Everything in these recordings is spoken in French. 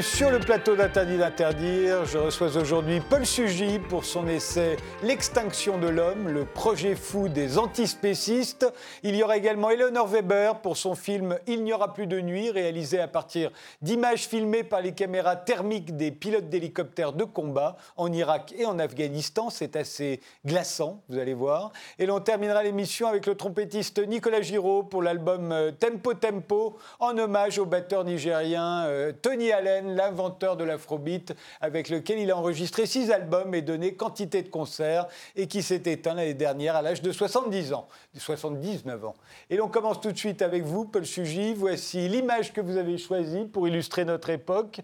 sur le plateau d'Interdit d'interdire. Je reçois aujourd'hui Paul Sugy pour son essai L'extinction de l'homme, le projet fou des antispécistes. Il y aura également Eleanor Weber pour son film Il n'y aura plus de nuit, réalisé à partir d'images filmées par les caméras thermiques des pilotes d'hélicoptères de combat en Irak et en Afghanistan. C'est assez glaçant, vous allez voir. Et l'on terminera l'émission avec le trompettiste Nicolas Giraud pour l'album euh, Tempo Tempo en hommage au batteur nigérien euh, Tony Allen, l'inventeur de l'afrobeat, avec lequel il a enregistré six albums et donné quantité de concerts, et qui s'est éteint l'année dernière à l'âge de 70 ans, 79 ans. Et l'on commence tout de suite avec vous, Paul Sugy. Voici l'image que vous avez choisie pour illustrer notre époque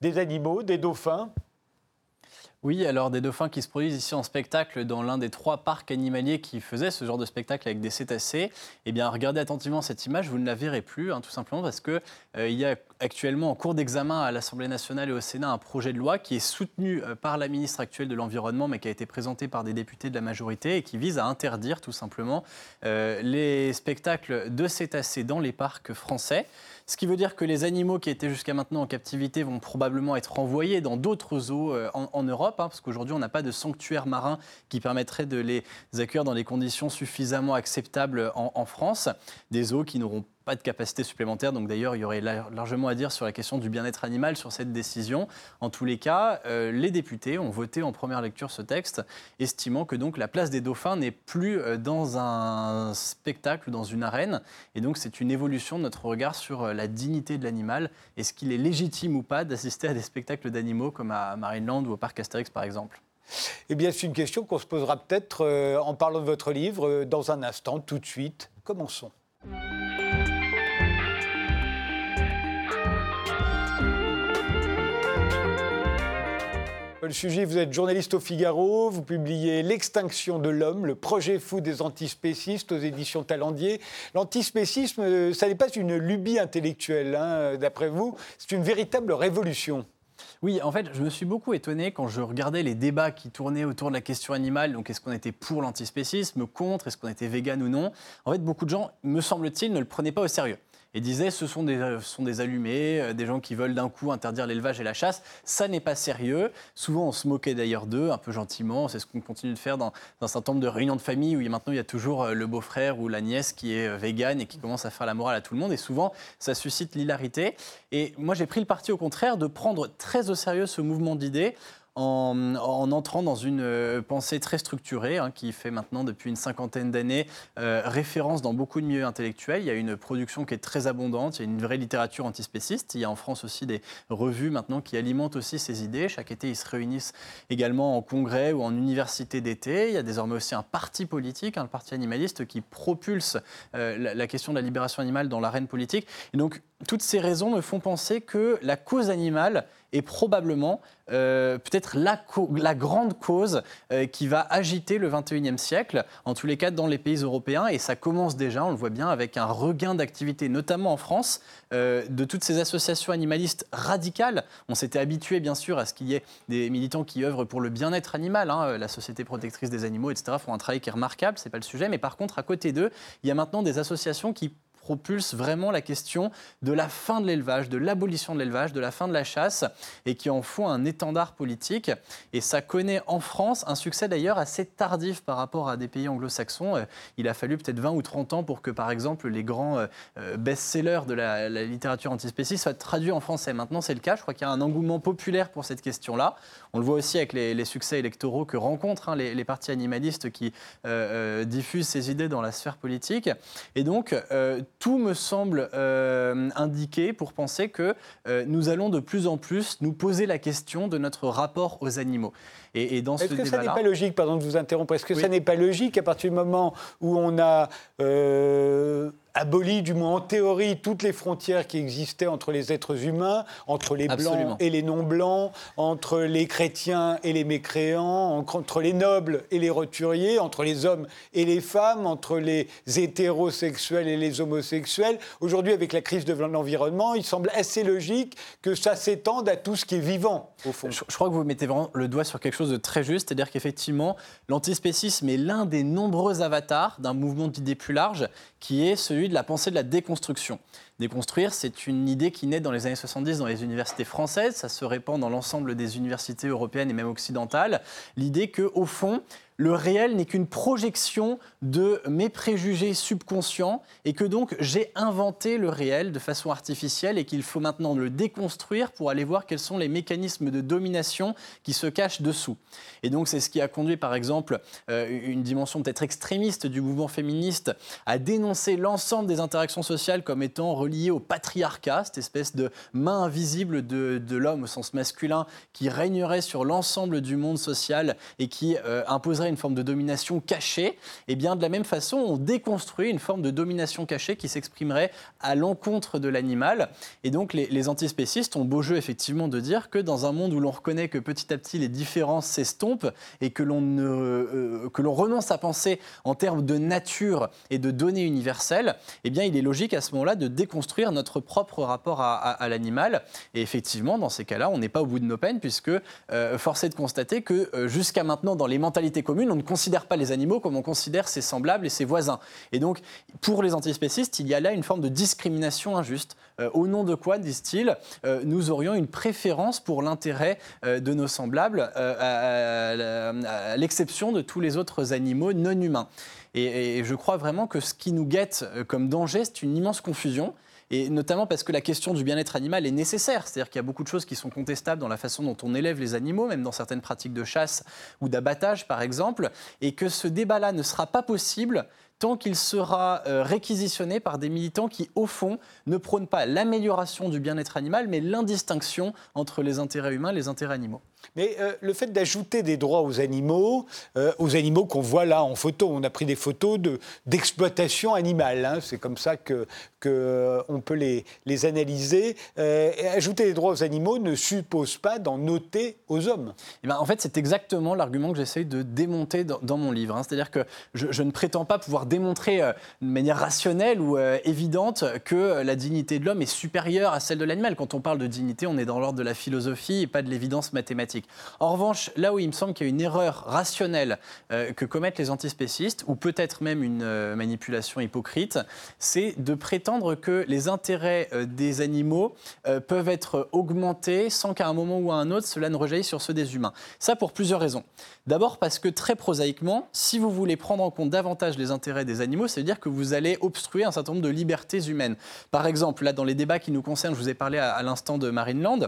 des animaux, des dauphins. Oui, alors des dauphins qui se produisent ici en spectacle dans l'un des trois parcs animaliers qui faisaient ce genre de spectacle avec des cétacés. Eh bien, regardez attentivement cette image, vous ne la verrez plus, hein, tout simplement parce qu'il euh, y a actuellement en cours d'examen à l'Assemblée nationale et au Sénat un projet de loi qui est soutenu euh, par la ministre actuelle de l'Environnement, mais qui a été présenté par des députés de la majorité et qui vise à interdire tout simplement euh, les spectacles de cétacés dans les parcs français. Ce qui veut dire que les animaux qui étaient jusqu'à maintenant en captivité vont probablement être renvoyés dans d'autres eaux euh, en, Europe, hein, parce qu'aujourd'hui on n'a pas de sanctuaire marin qui permettrait de les accueillir dans des conditions suffisamment acceptables en, en France. Des eaux qui n'auront pas de capacité supplémentaire. Donc d'ailleurs, il y aurait largement à dire sur la question du bien-être animal sur cette décision. En tous les cas, euh, les députés ont voté en première lecture ce texte, estimant que donc la place des dauphins n'est plus euh, dans un spectacle, dans une arène. Et donc c'est une évolution de notre regard sur euh, la dignité de l'animal. Est-ce qu'il est légitime ou pas d'assister à des spectacles d'animaux comme à Marineland ou au parc Astérix par exemple? Eh bien, c'est une question qu'on se posera peut-être en parlant de votre livre dans un instant, tout de suite. Commençons. Paul Sujet, vous êtes journaliste au Figaro, vous publiez L'extinction de l'homme, le projet fou des antispécistes aux éditions Talendier. L'antispécisme, euh, ça n'est pas une lubie intellectuelle, hein, d'après vous, c'est une véritable révolution. Oui, en fait, je me suis beaucoup étonné quand je regardais les débats qui tournaient autour de la question animale. Donc, est-ce qu'on était pour l'antispécisme, contre, est-ce qu'on était vegan ou non En fait, beaucoup de gens, me semble-t-il, ne le prenaient pas au sérieux et disait ce sont des, euh, sont des allumés, euh, des gens qui veulent d'un coup interdire l'élevage et la chasse. Ça n'est pas sérieux. Souvent, on se moquait d'ailleurs d'eux, un peu gentiment. C'est ce qu'on continue de faire dans, un certain nombre de réunions de famille où maintenant il y a toujours euh, le beau-frère ou la nièce qui est végane et qui commence à faire la morale à tout le monde. Et souvent, ça suscite l'hilarité. Et moi, j'ai pris le parti au contraire de prendre très au sérieux ce mouvement d'idées en, entrant dans une euh, pensée très structurée, hein, qui fait maintenant depuis une cinquantaine d'années euh, référence dans beaucoup de milieux intellectuels. Il y a une production qui est très abondante, il y a une vraie littérature antispéciste. Il y a en France aussi des revues maintenant qui alimentent aussi ces idées. Chaque été, ils se réunissent également en congrès ou en université d'été. Il y a désormais aussi un parti politique, hein, le parti animaliste, qui propulse euh, la, la, question de la libération animale dans l'arène politique. Et donc, toutes ces raisons me font penser que la cause animale est probablement euh, peut-être la, grande cause euh, qui va agiter le 21e siècle, en tous les cas dans les pays européens. Et ça commence déjà, on le voit bien, avec un regain d'activité, notamment en France, euh, de toutes ces associations animalistes radicales. On s'était habitué, bien sûr, à ce qu'il y ait des militants qui œuvrent pour le bien-être animal. Hein, la Société protectrice des animaux, etc., font un travail qui est remarquable, c'est pas le sujet. Mais par contre, à côté d'eux, il y a maintenant des associations qui propulse vraiment la question de la fin de l'élevage, de l'abolition de l'élevage, de la fin de la chasse, et qui en font un étendard politique. Et ça connaît en France un succès d'ailleurs assez tardif par rapport à des pays anglo-saxons. Euh, il a fallu peut-être 20 ou 30 ans pour que, par exemple, les grands euh, euh, best-sellers de la, littérature antispéciste soient traduits en français. Maintenant, c'est le cas. Je crois qu'il y a un engouement populaire pour cette question-là. On le voit aussi avec les, succès électoraux que rencontrent hein, les, partis animalistes qui diffusent ces idées dans la sphère politique. Et donc, tout me semble euh, indiquer pour penser que euh, nous allons de plus en plus nous poser la question de notre rapport aux animaux. Et, dans Est-ce que ça n'est pas logique, pardon de vous interrompre, est-ce que ça n'est pas logique à partir du moment où on a euh, aboli, du moins en théorie, toutes les frontières qui existaient entre les êtres humains, entre les blancs et les non-blancs, entre les chrétiens et les mécréants, entre les nobles et les roturiers, entre les hommes et les femmes, entre les hétérosexuels et les homosexuels. Aujourd'hui, avec la crise de l'environnement, il semble assez logique que ça s'étende à tout ce qui est vivant, au fond. Je, je crois que vous mettez vraiment le doigt sur quelque chose de très juste, c'est-à-dire qu'effectivement, l'antispécisme est l'un des nombreux avatars d'un mouvement d'idées plus large qui est celui de la pensée de la déconstruction. Déconstruire, c'est une idée qui naît dans les années 70 dans les universités françaises, ça se répand dans l'ensemble des universités européennes et même occidentales. L'idée que, au fond, le réel n'est qu'une projection de mes préjugés subconscients et que donc j'ai inventé le réel de façon artificielle et qu'il faut maintenant le déconstruire pour aller voir quels sont les mécanismes de domination qui se cachent dessous. Et donc c'est ce qui a conduit par exemple euh, une dimension peut-être extrémiste du mouvement féministe à dénoncer l'ensemble des interactions sociales comme étant reliées au patriarcat, cette espèce de main invisible de, l'homme au sens masculin qui régnerait sur l'ensemble du monde social et qui euh, imposerait une forme de domination cachée, eh bien de la même façon, on déconstruit une forme de domination cachée qui s'exprimerait à l'encontre de l'animal. Et donc les, antispécistes ont beau jeu effectivement de dire que dans un monde où l'on reconnaît que petit à petit les différences s'estompent et que l'on euh, que l'on renonce à penser en termes de nature et de données universelles, eh bien il est logique à ce moment-là de déconstruire notre propre rapport à, l'animal. Et effectivement, dans ces cas-là, on n'est pas au bout de nos peines puisque euh, force est de constater que euh, jusqu'à maintenant, dans les mentalités communes, on ne considère pas les animaux comme on considère ses semblables et ses voisins. Et donc, pour les antispécistes, il y a là une forme de discrimination injuste. Euh, au nom de quoi, disent-ils, euh, nous aurions une préférence pour l'intérêt de nos semblables, à, l'exception de tous les autres animaux non humains. et je crois vraiment que ce qui nous guette comme danger, c'est une immense confusion et notamment parce que la question du bien-être animal est nécessaire. C'est-à-dire qu'il y a beaucoup de choses qui sont contestables dans la façon dont on élève les animaux, même dans certaines pratiques de chasse ou d'abattage, par exemple, et que ce débat-là ne sera pas possible tant qu'il sera euh, réquisitionné par des militants qui, au fond, ne prônent pas l'amélioration du bien-être animal, mais l'indistinction entre les intérêts humains et les intérêts animaux. Mais euh, le fait d'ajouter des droits aux animaux, euh, aux animaux qu'on voit là en photo, on a pris des photos d'exploitation animale, hein, c'est comme ça qu'on que on peut les, les analyser. et ajouter des droits aux animaux ne suppose pas d'en noter aux hommes. Et eh ben, en fait, c'est exactement l'argument que j'essaye de démonter dans, mon livre. Hein. C'est-à-dire que je, ne prétends pas pouvoir démontrer euh, de manière rationnelle ou euh, évidente que la dignité de l'homme est supérieure à celle de l'animal. Quand on parle de dignité, on est dans l'ordre de la philosophie et pas de l'évidence mathématique. En revanche, là où il me semble qu'il y a une erreur rationnelle euh, que commettent les antispécistes, ou peut-être même une manipulation hypocrite, c'est de prétendre que les intérêts des animaux peuvent être augmentés sans qu'à un moment ou à un autre, cela ne rejaillisse sur ceux des humains. Ça pour plusieurs raisons. D'abord parce que très prosaïquement, si vous voulez prendre en compte davantage les intérêts des animaux, cest à dire que vous allez obstruer un certain nombre de libertés humaines. Par exemple, là, dans les débats qui nous concernent, je vous ai parlé à, l'instant de Marine Land.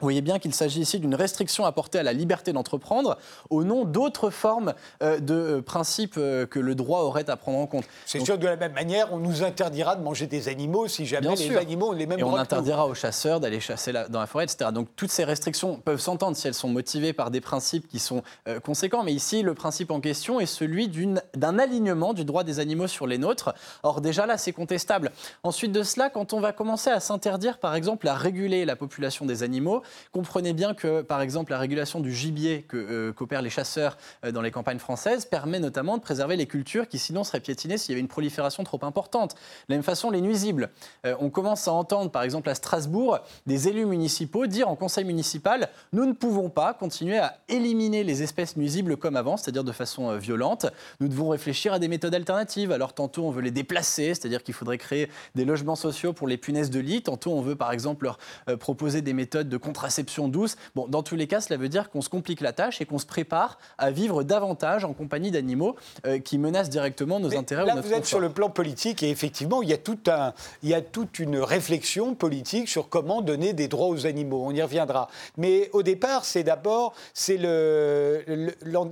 Vous voyez bien qu'il s'agit ici d'une restriction apportée à la liberté d'entreprendre au nom d'autres formes euh, de euh, principes euh, que le droit aurait à prendre en compte. C'est sûr, de la même manière, on nous interdira de manger des animaux si jamais les animaux ont les mêmes Et on interdira aux chasseurs d'aller chasser dans la forêt, etc. Donc toutes ces restrictions peuvent s'entendre si elles sont motivées par des principes qui sont conséquents. Mais ici, le principe en question est celui d'un alignement du droit des animaux sur les nôtres. Or, déjà là, c'est contestable. Ensuite de cela, quand on va commencer à s'interdire, par exemple, à réguler la population des animaux, Comprenez bien que, par exemple, la régulation du gibier que, euh, qu'opèrent les chasseurs euh, dans les campagnes françaises permet notamment de préserver les cultures qui sinon seraient piétinées s'il y avait une prolifération trop importante. De la même façon, les nuisibles. Euh, on commence à entendre, par exemple, à Strasbourg, des élus municipaux dire en conseil municipal nous ne pouvons pas continuer à éliminer les espèces nuisibles comme avant, c'est-à-dire de façon violente. Nous devons réfléchir à des méthodes alternatives. Alors, tantôt, on veut les déplacer, c'est-à-dire qu'il faudrait créer des logements sociaux pour les punaises de lit. Tantôt, on veut, par exemple, leur proposer des méthodes de contraception douce. Bon, dans tous les cas, cela veut dire qu'on se complique la tâche et qu'on se prépare à vivre davantage en compagnie d'animaux euh, qui menacent directement nos intérêts. Là, ou notre vous êtes sur le plan politique et effectivement, il y, a tout un, il y a toute une réflexion politique sur comment donner des droits aux animaux. On y reviendra. Mais au départ, c'est d'abord, c'est le,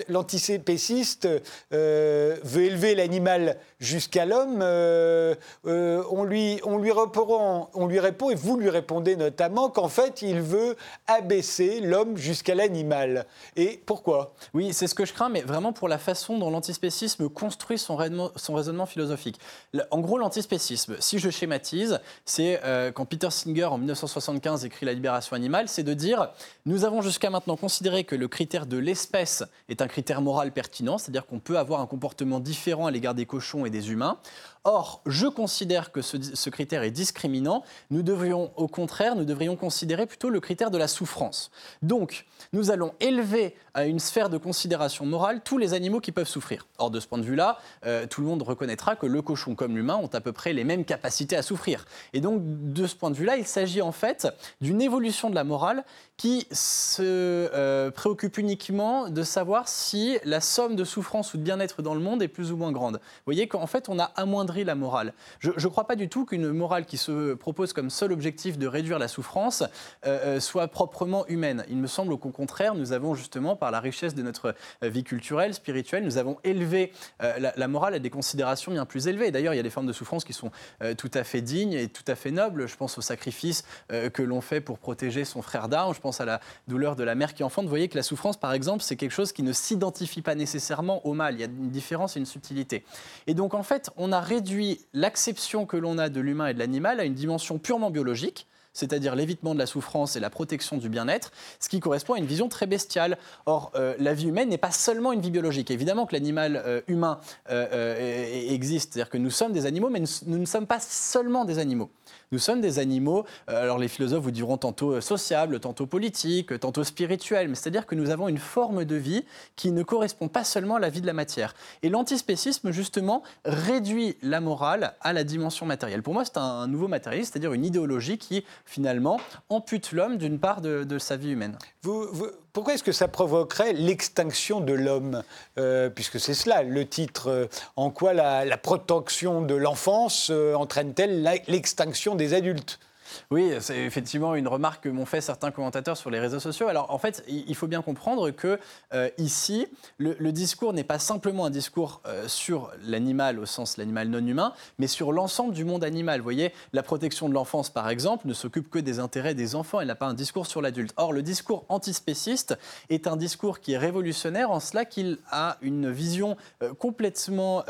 l'anticépéciste euh, veut élever l'animal jusqu'à l'homme. Euh, on, lui, on, lui répond, on lui répond, et vous lui répondez notamment, qu'en fait, il veut abaisser l'homme jusqu'à l'animal. Et pourquoi? Oui, c'est ce que je crains, mais vraiment pour la façon dont l'antispécisme construit son raisonnement, son raisonnement philosophique. En gros, l'antispécisme, si je schématise, c'est euh, quand Peter Singer, en 1975, écrit La libération animale, c'est de dire nous avons jusqu'à maintenant considéré que le critère de l'espèce est un critère moral pertinent, c'est-à-dire qu'on peut avoir un comportement différent à l'égard des cochons et des humains. Or, je considère que ce, critère est discriminant. Nous devrions, au contraire, nous devrions considérer plutôt le critère critère de la souffrance. Donc, nous allons élever à une sphère de considération morale tous les animaux qui peuvent souffrir. Or, de ce point de vue-là, euh, tout le monde reconnaîtra que le cochon comme l'humain ont à peu près les mêmes capacités à souffrir. Et donc, de ce point de vue-là, il s'agit en fait d'une évolution de la morale qui se euh, préoccupe uniquement de savoir si la somme de souffrance ou de bien-être dans le monde est plus ou moins grande. Vous voyez qu'en fait, on a amoindri la morale. Je ne crois pas du tout qu'une morale qui se propose comme seul objectif de réduire la souffrance euh, euh, soit proprement humaine. Il me semble qu'au contraire, nous avons justement, par la richesse de notre vie culturelle, spirituelle, nous avons élevé la, morale à des considérations bien plus élevées. D'ailleurs, il y a des formes de souffrance qui sont tout à fait dignes et tout à fait nobles. Je pense au sacrifice que l'on fait pour protéger son frère d'armes pense à la douleur de la mère qui enfante, vous voyez que la souffrance, par exemple, c'est quelque chose qui ne s'identifie pas nécessairement au mal. Il y a une différence et une subtilité. Et donc, en fait, on a réduit l'acception que l'on a de l'humain et de l'animal à une dimension purement biologique c'est-à-dire l'évitement de la souffrance et la protection du bien-être, ce qui correspond à une vision très bestiale. Or, euh, la vie humaine n'est pas seulement une vie biologique. Évidemment que l'animal euh, humain euh, existe, c'est-à-dire que nous sommes des animaux, mais nous ne sommes pas seulement des animaux. Nous sommes des animaux, euh, alors les philosophes vous diront tantôt euh, sociables, tantôt politiques, tantôt spirituels, mais c'est-à-dire que nous avons une forme de vie qui ne correspond pas seulement à la vie de la matière. Et l'antispécisme, justement, réduit la morale à la dimension matérielle. Pour moi, c'est un nouveau matérialisme, c'est-à-dire une idéologie qui, finalement, ampute l'homme d'une part de, sa vie humaine. Pourquoi est-ce que ça provoquerait l'extinction de l'homme euh, Puisque c'est cela le titre. Euh, en quoi la, protection de l'enfance euh, entraîne-t-elle l'extinction des adultes? Oui, c'est effectivement une remarque que m'ont fait certains commentateurs sur les réseaux sociaux. Alors en fait, il faut bien comprendre que euh, ici, le, discours n'est pas simplement un discours euh, sur l'animal au sens l'animal non humain, mais sur l'ensemble du monde animal. Vous voyez, la protection de l'enfance, par exemple, ne s'occupe que des intérêts des enfants. Elle n'a pas un discours sur l'adulte. Or, le discours antispéciste est un discours qui est révolutionnaire en cela qu'il a une vision euh, complètement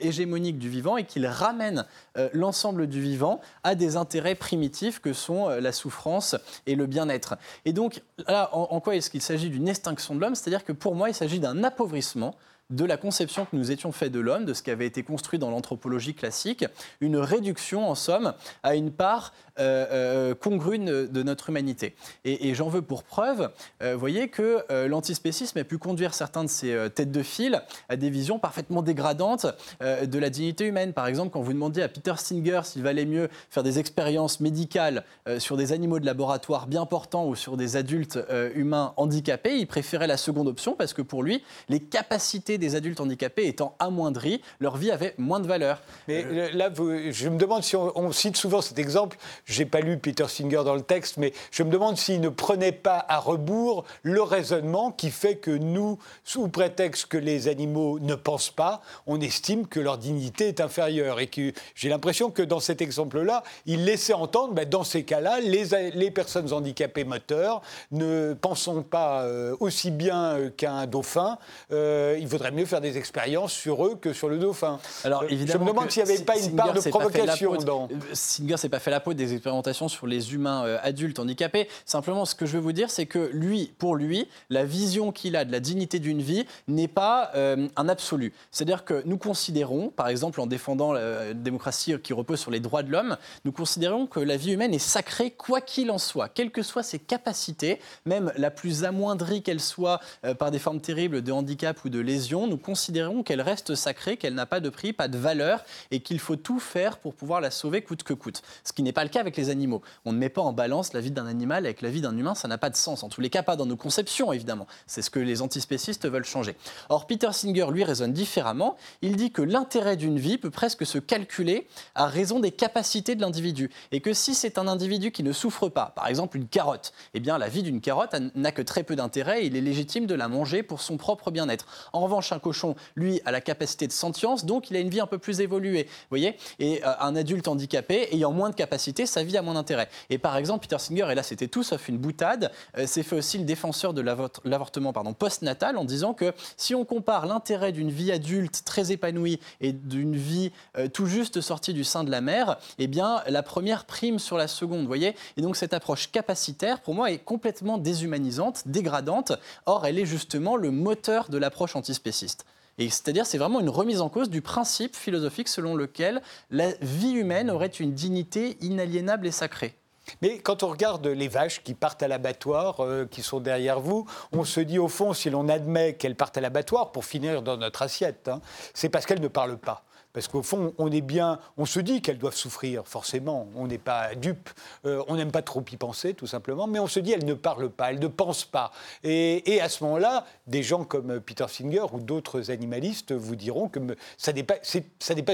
hégémonique du vivant et qu'il ramène l'ensemble du vivant à des intérêts primitifs que sont euh, la souffrance et le bien-être. Et donc, là, en, quoi est-ce qu'il s'agit d'une extinction de l'homme? C'est-à-dire que pour moi, il s'agit d'un appauvrissement de la conception que nous étions faits de l'homme, de ce qui avait été construit dans l'anthropologie classique, une réduction en somme à une part euh, euh, congrue de notre humanité. Et, j'en veux pour preuve, euh, vous voyez que l'antispécisme a pu conduire certains de ces têtes de file à des visions parfaitement dégradantes de la dignité humaine. Par exemple, quand vous demandiez à Peter Singer s'il valait mieux faire des expériences médicales sur des animaux de laboratoire bien portants ou sur des adultes humains handicapés, il préférait la seconde option parce que pour lui, les capacités des adultes handicapés étant amoindries, leur vie avait moins de valeur. Mais là, je me demande si on, cite souvent cet exemple. J'ai pas lu Peter Singer dans le texte, mais je me demande s'il ne prenait pas à rebours le raisonnement qui fait que nous, sous prétexte que les animaux ne pensent pas, on estime que leur dignité est inférieure. Et que j'ai l'impression que dans cet exemple-là, il laissait entendre, ben, dans ces cas-là, les, les, personnes handicapées moteurs ne pensons pas euh, aussi bien euh, qu'un dauphin. Euh, il vaudrait mieux faire des expériences sur eux que sur le dauphin. Alors, évidemment je me demande s'il n'y avait pas une part de provocation dans. Singer s'est pas fait la peau des expérimentations sur les humains euh, adultes handicapés. Simplement, ce que je veux vous dire, c'est que lui, pour lui, la vision qu'il a de la dignité d'une vie n'est pas euh, un absolu. C'est-à-dire que nous considérons, par exemple, en défendant la démocratie qui repose sur les droits de l'homme, nous considérons que la vie humaine est sacrée quoi qu'il en soit, quelles que soient ses capacités, même la plus amoindrie qu'elle soit euh, par des formes terribles de handicap ou de lésion, nous considérons qu'elle reste sacrée, qu'elle n'a pas de prix, pas de valeur et qu'il faut tout faire pour pouvoir la sauver coûte que coûte. Ce qui n'est pas le cas avec les animaux. On ne met pas en balance la vie d'un animal avec la vie d'un humain, ça n'a pas de sens. En tous les cas, pas dans nos conceptions, évidemment. C'est ce que les antispécistes veulent changer. Or, Peter Singer, lui, raisonne différemment. Il dit que l'intérêt d'une vie peut presque se calculer à raison des capacités de l'individu. Et que si c'est un individu qui ne souffre pas, par exemple une carotte, eh bien la vie d'une carotte n'a que très peu d'intérêt et il est légitime de la manger pour son propre bien-être. En revanche, un cochon, lui, a la capacité de sentience, donc il a une vie un peu plus évoluée. voyez Et euh, un adulte handicapé, ayant moins de capacité, sa vie a moins d'intérêt. Et par exemple, Peter Singer, et là c'était tout sauf une boutade, euh, s'est fait aussi le défenseur de l'avortement post-natal en disant que si on compare l'intérêt d'une vie adulte très épanouie et d'une vie euh, tout juste sortie du sein de la mère, eh bien la première prime sur la seconde, voyez Et donc cette approche capacitaire, pour moi, est complètement déshumanisante, dégradante. Or, elle est justement le moteur de l'approche antispéciste. Et c'est-à-dire, c'est vraiment une remise en cause du principe philosophique selon lequel la vie humaine aurait une dignité inaliénable et sacrée. Mais quand on regarde les vaches qui partent à l'abattoir, euh, qui sont derrière vous, on se dit au fond, si l'on admet qu'elles partent à l'abattoir pour finir dans notre assiette, hein, c'est parce qu'elles ne parlent pas. Parce qu'au fond, on est bien, on se dit qu'elles doivent souffrir, forcément. On n'est pas dupe, euh, on n'aime pas trop y penser, tout simplement, mais on se dit elles ne parlent pas, elles ne pensent pas. Et, à ce moment-là, des gens comme Peter Singer ou d'autres animalistes vous diront que ça n'est pas,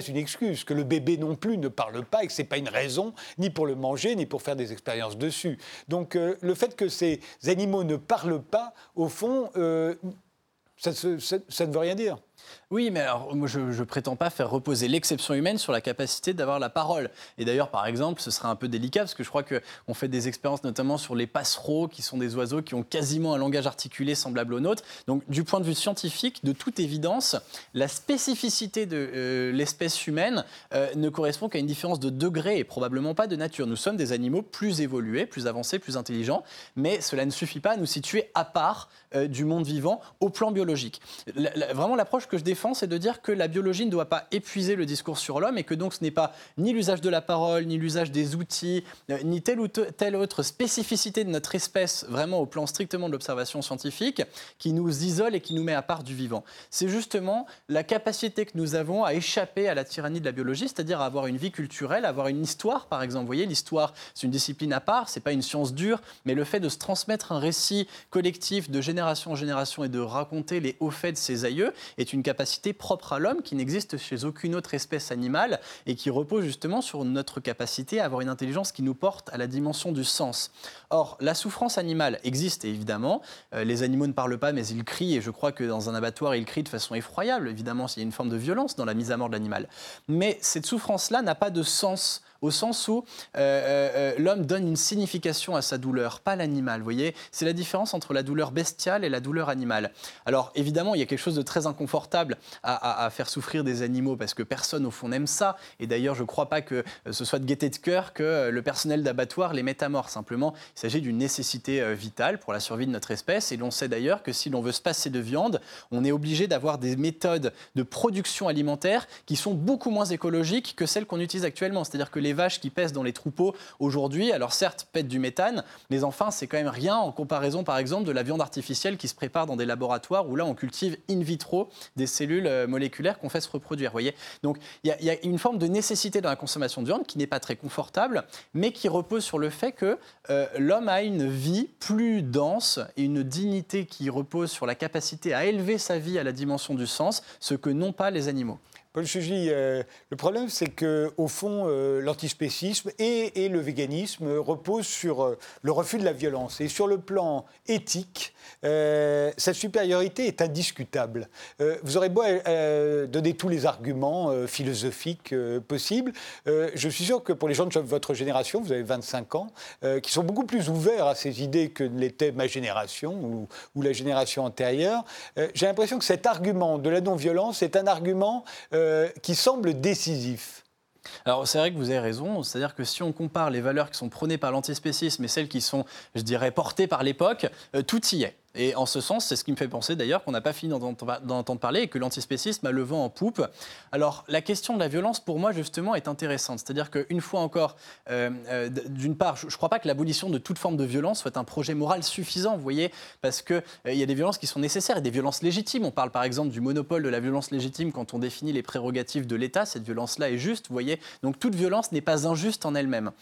une excuse, que le bébé non plus ne parle pas et que ce n'est pas une raison ni pour le manger, ni pour faire des expériences dessus. Donc euh, le fait que ces animaux ne parlent pas, au fond, euh, ça ne veut rien dire. Oui, mais alors moi je ne prétends pas faire reposer l'exception humaine sur la capacité d'avoir la parole. Et d'ailleurs, par exemple, ce serait un peu délicat parce que je crois qu'on fait des expériences notamment sur les passereaux, qui sont des oiseaux qui ont quasiment un langage articulé semblable au nôtre. Donc, du point de vue scientifique, de toute évidence, la spécificité de euh, l'espèce humaine euh, ne correspond qu'à une différence de degré et probablement pas de nature. Nous sommes des animaux plus évolués, plus avancés, plus intelligents, mais cela ne suffit pas à nous situer à part euh, du monde vivant au plan biologique. vraiment, l'approche que je défends, c'est de dire que la biologie ne doit pas épuiser le discours sur l'homme et que donc ce n'est pas ni l'usage de la parole, ni l'usage des outils, euh, ni telle ou telle autre spécificité de notre espèce, vraiment au plan strictement de l'observation scientifique, qui nous isole et qui nous met à part du vivant. C'est justement la capacité que nous avons à échapper à la tyrannie de la biologie, c'est-à-dire à avoir une vie culturelle, avoir une histoire, par exemple. Vous voyez, l'histoire, c'est une discipline à part, c'est pas une science dure, mais le fait de se transmettre un récit collectif de génération en génération et de raconter les hauts faits de ses aïeux est une capacité propre à l'homme qui n'existe chez aucune autre espèce animale et qui repose justement sur notre capacité à avoir une intelligence qui nous porte à la dimension du sens. Or, la souffrance animale existe évidemment. Euh, les animaux ne parlent pas, mais ils crient et je crois que dans un abattoir, ils crient de façon effroyable. Évidemment, il y a une forme de violence dans la mise à mort de l'animal. Mais cette souffrance-là n'a pas de sens au sens où euh, euh, euh, l'homme donne une signification à sa douleur, pas l'animal. Voyez, c'est la différence entre la douleur bestiale et la douleur animale. Alors évidemment, il y a quelque chose de très inconfortable à, faire souffrir des animaux parce que personne au fond n'aime ça. Et d'ailleurs, je ne crois pas que ce soit de gaieté de cœur que le personnel d'abattoir les mette à mort. Simplement, il s'agit d'une nécessité vitale pour la survie de notre espèce. Et l'on sait d'ailleurs que si l'on veut se passer de viande, on est obligé d'avoir des méthodes de production alimentaire qui sont beaucoup moins écologiques que celles qu'on utilise actuellement. C'est-à-dire que les vaches qui pèsent dans les troupeaux aujourd'hui, alors certes, pètent du méthane, mais enfin, c'est quand même rien en comparaison, par exemple, de la viande artificielle qui se prépare dans des laboratoires où là, on cultive in vitro des cellules euh, moléculaires qu'on fait se reproduire. Voyez Donc, il y, a une forme de nécessité dans la consommation de viande qui n'est pas très confortable, mais qui repose sur le fait que euh, l'homme a une vie plus dense et une dignité qui repose sur la capacité à élever sa vie à la dimension du sens, ce que n'ont pas les animaux. Euh, le problème, c'est qu'au fond, euh, l'antispécisme et, le véganisme reposent sur euh, le refus de la violence. Et sur le plan éthique, cette supériorité est indiscutable. vous aurez beau donner tous les arguments philosophiques possibles, je suis sûr que pour les gens de votre génération, vous avez 25 ans, qui sont beaucoup plus ouverts à ces idées que ne l'était ma génération ou, la génération antérieure, j'ai l'impression que cet argument de la non-violence est un argument euh, qui semble décisif. Alors c'est vrai que vous avez raison, c'est-à-dire que si on compare les valeurs qui sont prônées par l'antispécisme et celles qui sont, je dirais, portées par l'époque, euh, tout y est. Et en ce sens, c'est ce qui me fait penser d'ailleurs qu'on n'a pas fini d'en entendre parler et que l'antispécisme a le vent en poupe. Alors la question de la violence, pour moi, justement, est intéressante. C'est-à-dire qu'une fois encore, euh, euh, d'une part, je ne crois pas que l'abolition de toute forme de violence soit un projet moral suffisant, vous voyez, parce qu'il euh, y a des violences qui sont nécessaires et des violences légitimes. On parle par exemple du monopole de la violence légitime quand on définit les prérogatives de l'État. Cette violence-là est juste, vous voyez. Donc toute violence n'est pas injuste en elle-même,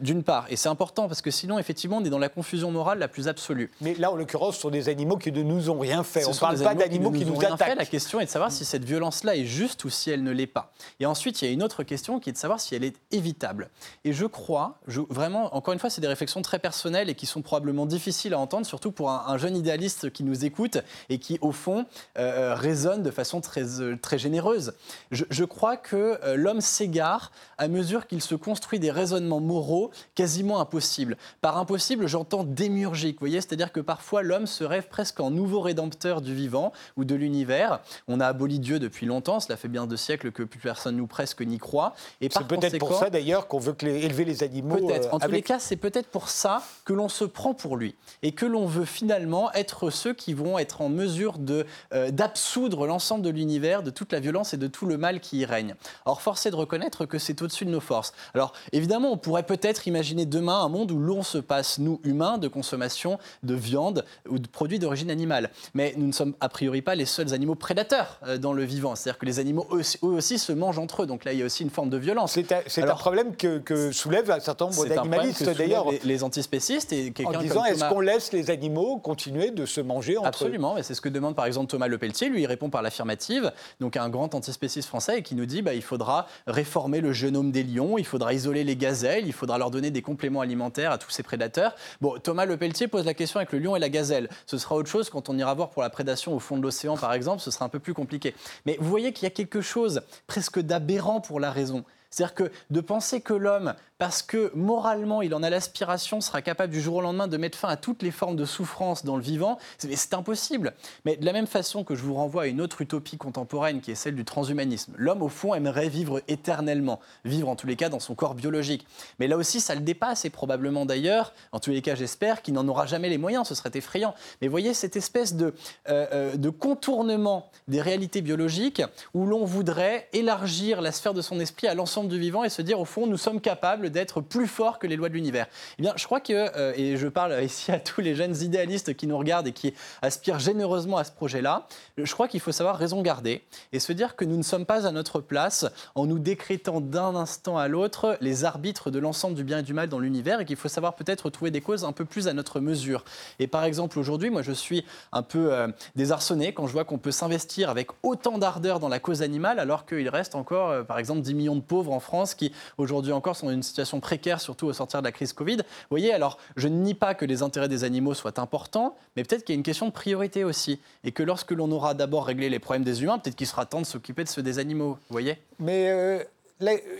d'une part. Et c'est important parce que sinon, effectivement, on est dans la confusion morale la plus absolue. Mais là, en l'occurrence, sur des animaux qui ne nous ont rien fait. On ne parle pas d'animaux qui, nous, attaquent. Fait. La question est de savoir si cette violence-là est juste ou si elle ne l'est pas. Et ensuite, il y a une autre question qui est de savoir si elle est évitable. Et je crois, je, vraiment, encore une fois, c'est des réflexions très personnelles et qui sont probablement difficiles à entendre, surtout pour un, jeune idéaliste qui nous écoute et qui, au fond, euh, euh, résonne de façon très, euh, très généreuse. Je, je crois que l'homme s'égare à mesure qu'il se construit des raisonnements moraux quasiment impossibles. Par impossible, j'entends démurgique, vous voyez, c'est-à-dire que parfois l'homme se ce rêve presque en nouveau rédempteur du vivant ou de l'univers. On a aboli Dieu depuis longtemps, cela fait bien deux siècles que plus personne nous presque n'y croit. Et c'est peut-être pour ça d'ailleurs qu'on veut élever les animaux. Peut-être. Euh, en tous les cas, c'est peut-être pour ça que l'on se prend pour lui et que l'on veut finalement être ceux qui vont être en mesure de euh, d'absoudre l'ensemble de l'univers, de toute la violence et de tout le mal qui y règne. Or, force est de reconnaître que c'est au-dessus de nos forces. Alors, évidemment, on pourrait peut-être imaginer demain un monde où l'on se passe, nous, humains, de consommation de viande ou de produits d'origine animale. Mais nous ne sommes a priori pas les seuls animaux prédateurs euh, dans le vivant. C'est-à-dire que les animaux, eux aussi, se mangent entre eux. Donc là, il y a aussi une forme de violence. C'est un, problème que, que soulève un certain nombre d'animalistes, d'ailleurs. Les, les, antispécistes et En disant, est-ce qu'on laisse les animaux continuer de se manger entre Absolument, et c'est ce que demande par exemple Thomas Lepelletier. Lui, il répond par l'affirmative, donc un grand antispéciste français, qui nous dit bah, il faudra réformer le génome des lions, il faudra isoler les gazelles, il faudra leur donner des compléments alimentaires à tous ces prédateurs. Bon, Thomas Lepelletier pose la question avec le lion et la gazelle. Ce sera autre chose quand on ira voir pour la prédation au fond de l'océan, par exemple, ce sera un peu plus compliqué. Mais vous voyez qu'il y a quelque chose presque d'aberrant pour la raison. C'est-à-dire que de penser que l'homme parce que moralement, il en a l'aspiration, sera capable du jour au lendemain de mettre fin à toutes les formes de souffrance dans le vivant, c'est impossible. Mais de la même façon que je vous renvoie à une autre utopie contemporaine qui est celle du transhumanisme, l'homme au fond aimerait vivre éternellement, vivre en tous les cas dans son corps biologique. Mais là aussi, ça le dépasse et probablement d'ailleurs, en tous les cas j'espère, qu'il n'en aura jamais les moyens, ce serait effrayant. Mais voyez cette espèce de, euh, euh, de contournement des réalités biologiques où l'on voudrait élargir la sphère de son esprit à l'ensemble du vivant et se dire au fond, nous sommes capables d'être plus fort que les lois de l'univers. Eh bien, je crois que, euh, et je parle ici à tous les jeunes idéalistes qui nous regardent et qui aspirent généreusement à ce projet-là, je crois qu'il faut savoir raison garder et se dire que nous ne sommes pas à notre place en nous décrétant d'un instant à l'autre les arbitres de l'ensemble du bien et du mal dans l'univers et qu'il faut savoir peut-être trouver des causes un peu plus à notre mesure. Et par exemple, aujourd'hui, moi, je suis un peu euh, désarçonné quand je vois qu'on peut s'investir avec autant d'ardeur dans la cause animale alors qu'il reste encore, euh, par exemple, 10 millions de pauvres en France qui, aujourd'hui encore, sont dans une situation précaire, surtout au sortir de la crise Covid. Vous voyez, alors je ne nie pas que les intérêts des animaux soient importants, mais peut-être qu'il y a une question de priorité aussi. Et que lorsque l'on aura d'abord réglé les problèmes des humains, peut-être qu'il sera temps de s'occuper de ceux des animaux. Vous voyez? Mais euh,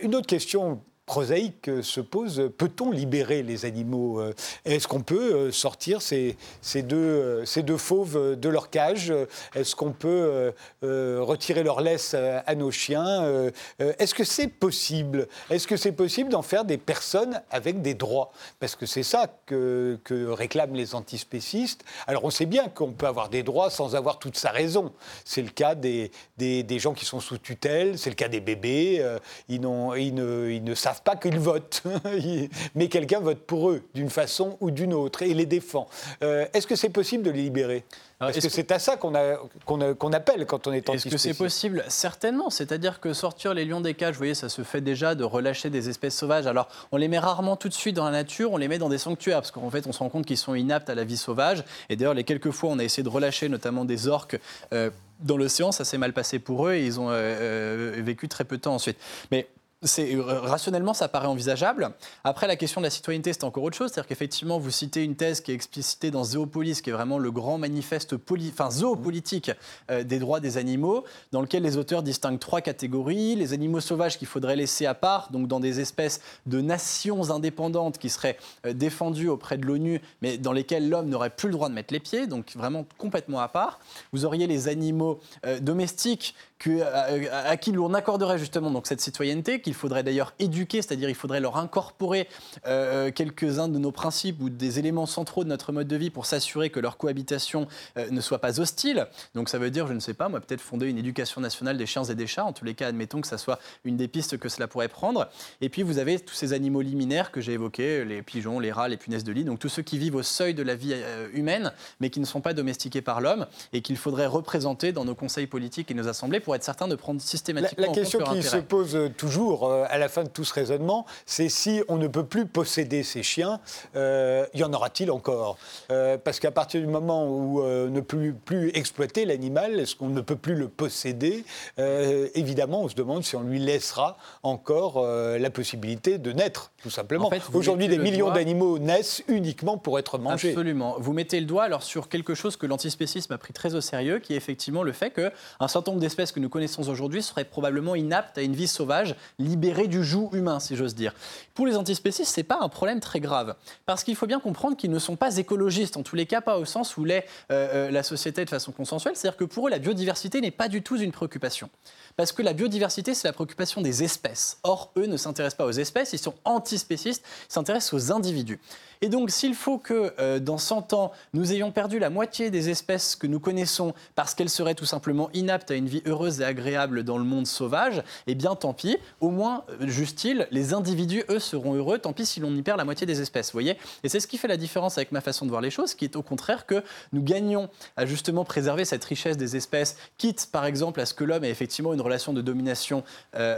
une autre question prosaïque se pose, peut-on libérer les animaux euh, Est-ce qu'on peut euh, sortir ces, ces, deux, euh, ces deux fauves de leur cage Est-ce qu'on peut retirer leur laisse à, nos chiens Est-ce que c'est possible Est-ce que c'est possible d'en faire des personnes avec des droits? Parce que c'est ça que, réclament les antispécistes. Alors on sait bien qu'on peut avoir des droits sans avoir toute sa raison. C'est le cas des, des, des, gens qui sont sous tutelle, c'est le cas des bébés. ils, ils, ne, ils ne savent pas qu'ils votent, mais quelqu'un vote pour eux d'une façon ou d'une autre et les défend. Euh, est-ce que c'est possible de les libérer? Est-ce que, c'est à ça qu'on, appelle quand on est Est-ce que c'est possible? Certainement. C'est-à-dire que sortir les lions des cages, vous voyez, ça se fait déjà de relâcher des espèces sauvages. Alors, on les met rarement tout de suite dans la nature, on les met dans des sanctuaires, parce qu'en fait, on se rend compte qu'ils sont inaptes à la vie sauvage. Et d'ailleurs, les quelques fois, on a essayé de relâcher notamment des orques. Euh, dans l'océan, ça s'est mal passé pour eux et ils ont euh, vécu très peu de temps ensuite. Mais rationnellement, ça paraît envisageable. Après, la question de la citoyenneté, c'est encore autre chose. C'est-à-dire qu'effectivement, vous citez une thèse qui est explicitée dans Zoopolis, qui est vraiment le grand manifeste enfin, zoopolitique euh, des droits des animaux, dans lequel les auteurs distinguent trois catégories les animaux sauvages qu'il faudrait laisser à part, donc dans des espèces de nations indépendantes qui seraient euh, défendues auprès de l'ONU, mais dans lesquelles l'homme n'aurait plus le droit de mettre les pieds, donc vraiment complètement à part. Vous auriez les animaux domestiques à, qui l'on accorderait justement donc cette citoyenneté, qu'il faudrait d'ailleurs éduquer, c'est-à-dire il faudrait leur incorporer euh, quelques-uns de nos principes ou des éléments centraux de notre mode de vie pour s'assurer que leur cohabitation euh, ne soit pas hostile. Donc ça veut dire, je ne sais pas, moi peut-être fonder une éducation nationale des chiens et des chats. En tous les cas, admettons que ça soit une des pistes que cela pourrait prendre. Et puis vous avez tous ces animaux liminaires que j'ai évoqués, les pigeons, les rats, les punaises de lit, donc tous ceux qui vivent au seuil de la vie euh, humaine, mais qui ne sont pas domestiqués par l'homme et qu'il faudrait représenter dans nos conseils politiques et nos assemblées pour être certain de prendre systématiquement la, la question qui se pose toujours euh, à la fin de tout ce raisonnement, c'est si on ne peut plus posséder ces chiens, euh, y en aura-t-il encore? Euh, Parce qu'à partir du moment où on ne peut plus exploiter l'animal, est-ce qu'on ne peut plus le posséder? Évidemment, on se demande si on lui laissera encore la possibilité de naître, tout simplement. Aujourd'hui, des millions d'animaux naissent uniquement pour être mangés. Absolument. Vous mettez le doigt alors sur quelque chose que l'antispécisme a pris très au sérieux, qui est effectivement le fait qu'un certain nombre d'espèces que nous connaissons aujourd'hui seraient probablement inaptes à une vie sauvage, libéré du joug humain, si j'ose dire. Pour les antispécistes, c'est pas un problème très grave, parce qu'il faut bien comprendre qu'ils ne sont pas écologistes, en tous les cas pas au sens où l'est euh, euh, la société de façon consensuelle, c'est-à-dire que pour eux, la biodiversité n'est pas du tout une préoccupation. Parce que la biodiversité, c'est la préoccupation des espèces. Or, eux ne s'intéressent pas aux espèces, ils sont antispécistes, ils s'intéressent aux individus. Et donc, s'il faut que euh, dans 100 ans, nous ayons perdu la moitié des espèces que nous connaissons parce qu'elles seraient tout simplement inaptes à une vie heureuse et agréable dans le monde sauvage, eh bien, tant pis. Au moins, euh, juste-il, les individus, eux, seront heureux. Tant pis si l'on y perd la moitié des espèces, vous voyez Et c'est ce qui fait la différence avec ma façon de voir les choses, qui est au contraire que nous gagnons à justement préserver cette richesse des espèces, quitte par exemple à ce que l'homme ait effectivement une relation de domination euh,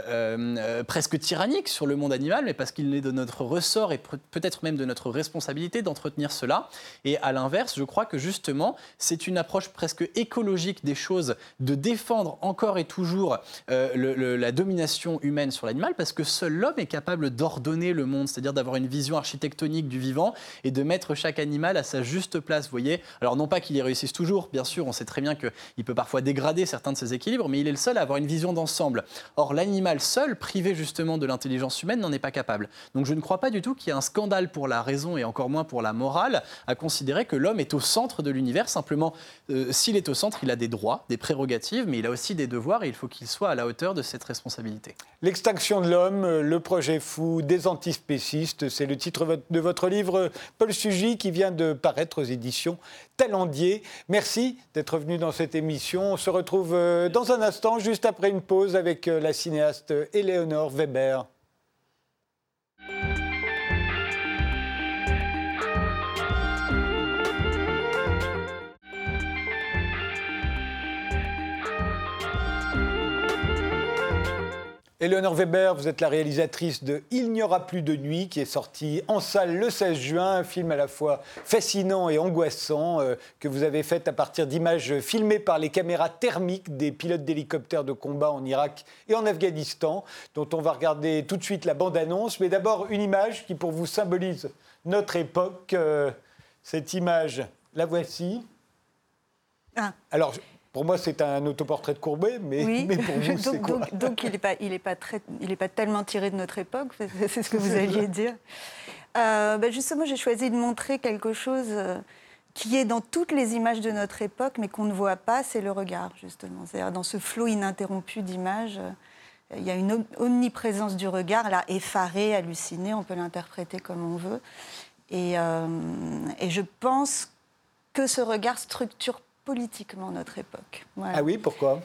euh, presque tyrannique sur le monde animal, mais parce qu'il est de notre ressort et peut-être même de notre responsabilité d'entretenir cela. Et à l'inverse, je crois que justement, c'est une approche presque écologique des choses de défendre encore et toujours euh, la domination humaine sur l'animal, parce que seul l'homme est capable d'ordonner le monde, c'est-à-dire d'avoir une vision architectonique du vivant et de mettre chaque animal à sa juste place, vous voyez. Alors non pas qu'il y réussisse toujours, bien sûr, on sait très bien qu'il peut parfois dégrader certains de ses équilibres, mais il est le seul à avoir une vision d'ensemble Or, l'animal seul, privé justement de l'intelligence humaine, n'en est pas capable. Donc je ne crois pas du tout qu'il y ait un scandale pour la raison et encore moins pour la morale à considérer que l'homme est au centre de l'univers. Simplement, euh, s'il est au centre, il a des droits, des prérogatives, mais il a aussi des devoirs et il faut qu'il soit à la hauteur de cette responsabilité. L'extinction de l'homme, le projet fou des antispécistes, c'est le titre de votre livre, Paul Sugy, qui vient de paraître aux éditions Talendier. Merci d'être venu dans cette émission. On se retrouve euh, dans un instant, juste après une pause, avec euh, la cinéaste Eleonore Weber. Eleonore Weber, vous êtes la réalisatrice de Il n'y aura plus de nuit, qui est sorti en salle le 16 juin, un film à la fois fascinant et angoissant, euh, que vous avez fait à partir d'images filmées par les caméras thermiques des pilotes d'hélicoptères de combat en Irak et en Afghanistan, dont on va regarder tout de suite la bande-annonce. Mais d'abord, une image qui pour vous symbolise notre époque. Euh, cette image, la voici. Ah. Alors, pour moi, c'est un autoportrait de Courbet, mais, pour vous, c'est quoi donc, il n'est pas, il pas, pas tellement tiré de notre époque, c'est ce que vous alliez dire. Euh, ben justement, j'ai choisi de montrer quelque chose euh, qui est dans toutes les images de notre époque, mais qu'on ne voit pas, c'est le regard, justement. C'est-à-dire dans ce flot ininterrompu d'images, euh, il y a une omniprésence du regard, là, effaré, halluciné, on peut l'interpréter comme on veut. Et, et je pense que ce regard structure politiquement notre époque. Ah oui, pourquoi?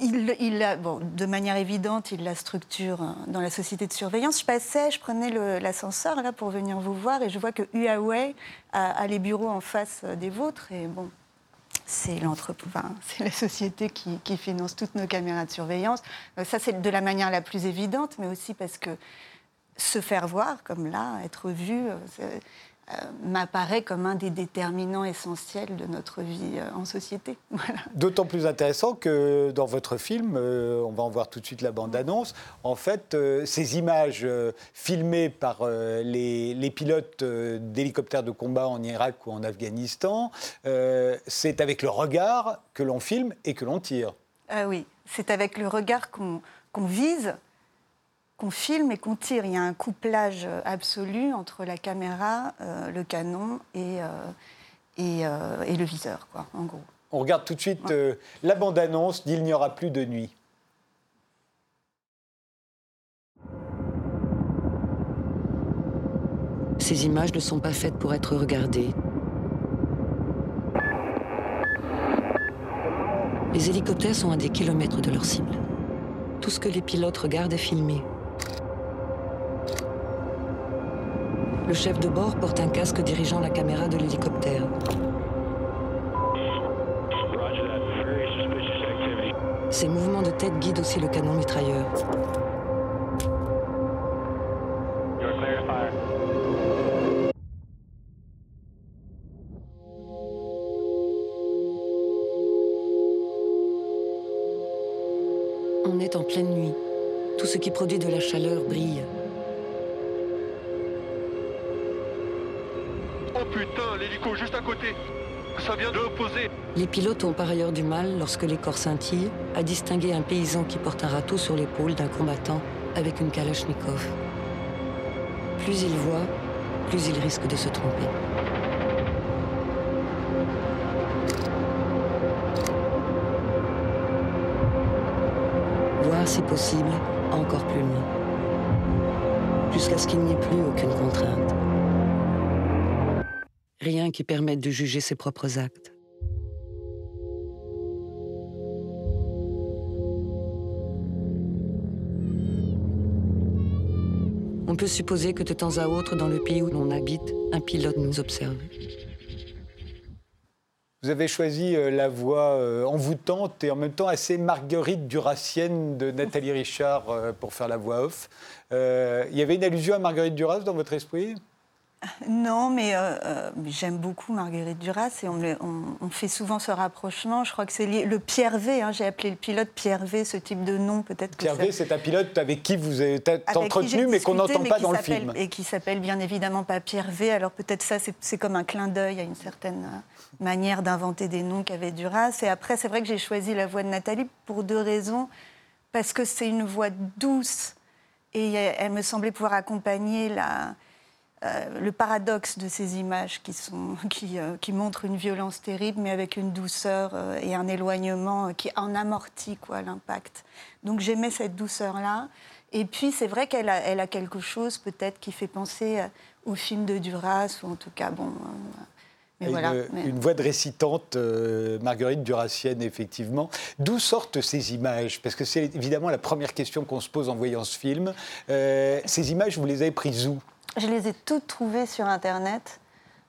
Il, il bon, de manière évidente, il la structure hein, dans la société de surveillance. Je passais, je prenais l'ascenseur là pour venir vous voir et je vois que Huawei a, les bureaux en face euh, des vôtres et bon, c'est enfin, c'est la société qui, qui, finance toutes nos caméras de surveillance. Euh, ça, c'est de la manière la plus évidente, mais aussi parce que se faire voir, comme là, être vu, euh, m'apparaît comme un des déterminants essentiels de notre vie euh, en société. D'autant plus intéressant que dans votre film, euh, on va en voir tout de suite la bande-annonce, en fait, ces images filmées par les, les, pilotes d'hélicoptères de combat en Irak ou en Afghanistan, c'est avec le regard que l'on filme et que l'on tire. Ah oui, c'est avec le regard qu'on vise qu'on filme et qu'on tire. Il y a un couplage absolu entre la caméra, euh, le canon et, euh, euh, et, le viseur, quoi, en gros. On regarde tout de suite la bande-annonce d'Il n'y aura plus de nuit. Ces images ne sont pas faites pour être regardées. Les hélicoptères sont à des kilomètres de leur cible. Tout ce que les pilotes regardent est filmé. Le chef de bord porte un casque dirigeant la caméra de l'hélicoptère. Ses mouvements de tête guident aussi le canon mitrailleur. On est en pleine nuit. Tout ce qui produit de la chaleur brille. Les pilotes ont par ailleurs du mal, lorsque les corps scintillent, à distinguer un paysan qui porte un râteau sur l'épaule d'un combattant avec une Kalachnikov. Plus il voit, plus il risque de se tromper. Voir si possible encore plus loin, jusqu'à ce qu'il n'y ait plus aucune contrainte. Rien qui permette de juger ses propres actes. On peut supposer que de temps à autre, dans le pays où l'on habite, un pilote nous observe. Vous avez choisi euh, la voix euh, envoûtante et en même temps assez marguerite duracienne de Nathalie Richard euh, pour faire la voix off. Il y avait une allusion à Marguerite Duras dans votre esprit? Non, mais, euh, euh, mais j'aime beaucoup Marguerite Duras et on, on, on, fait souvent ce rapprochement. Je crois que c'est le Pierre V. Hein, J'ai appelé le pilote Pierre V, ce type de nom peut-être. Pierre V, c'est un pilote avec qui vous êtes entretenu, mais qu'on n'entend pas dans le film. Et qui s'appelle bien évidemment pas Pierre V. Alors peut-être ça, c'est comme un clin d'œil à une certaine euh, manière d'inventer des noms qu'avait Duras. Et après, c'est vrai que j'ai choisi la voix de Nathalie pour deux raisons. Parce que c'est une voix douce et elle me semblait pouvoir accompagner la euh, le paradoxe de ces images qui, sont, euh, qui, montrent une violence terrible, mais avec une douceur euh, et un éloignement qui en amortit quoi, l'impact. Donc j'aimais cette douceur-là. Et puis c'est vrai qu'elle a, elle a quelque chose peut-être qui fait penser au film de Duras, ou en tout cas, bon... Mais voilà, une, voix de récitante, Marguerite Duracienne, effectivement. D'où sortent ces images? Parce que c'est évidemment la première question qu'on se pose en voyant ce film. ces images, vous les avez prises où? Je les ai toutes trouvées sur Internet.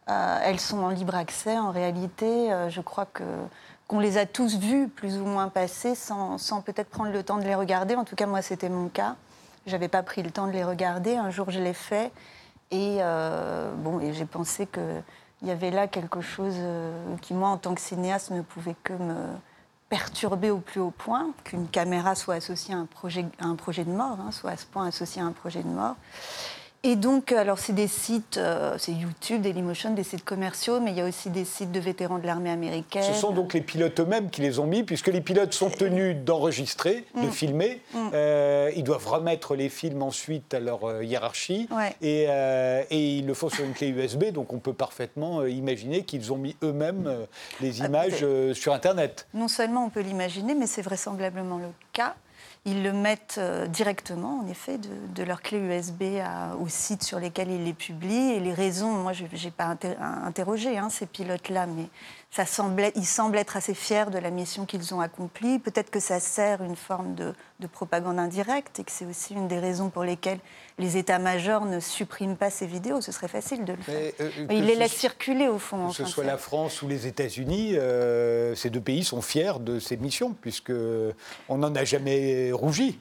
Euh, elles sont en libre accès en réalité. Euh, je crois qu'on les a tous vues plus ou moins passer sans, peut-être prendre le temps de les regarder. En tout cas, moi, c'était mon cas. J'avais pas pris le temps de les regarder. Un jour, je l'ai fait. Et, euh, bon, j'ai pensé qu'il y avait là quelque chose qui, moi, en tant que cinéaste, ne pouvait que me perturber au plus haut point, qu'une caméra soit associée à un projet, à un projet de mort, hein, soit à ce point associée à un projet de mort. Et donc, alors c'est des sites, euh, c'est YouTube, Dailymotion, des sites commerciaux, mais il y a aussi des sites de vétérans de l'armée américaine. Ce sont donc les pilotes eux-mêmes qui les ont mis, puisque les pilotes sont tenus d'enregistrer, de mm. filmer. Mm. Euh, ils doivent remettre les films ensuite à leur euh, hiérarchie, et, et, ils le font sur une clé USB, donc on peut parfaitement imaginer qu'ils ont mis eux-mêmes les ah, images sur Internet. Non seulement on peut l'imaginer, mais c'est vraisemblablement le cas ils le mettent euh, directement, en effet, de, leur clé USB aux sites sur lesquels ils les publient. Et les raisons, moi, je n'ai pas interrogé hein, ces pilotes-là, mais ça semblait, ils semblent être assez fiers de la mission qu'ils ont accomplie. Peut-être que ça sert une forme de, propagande indirecte et que c'est aussi une des raisons pour lesquelles les états-majors ne suppriment pas ces vidéos. Ce serait facile de le faire. Euh, ils les laissent circuler au fond. Que ce soit la France ou les États-Unis, euh, ces deux pays sont fiers de ces missions puisque on n'en a jamais rougi.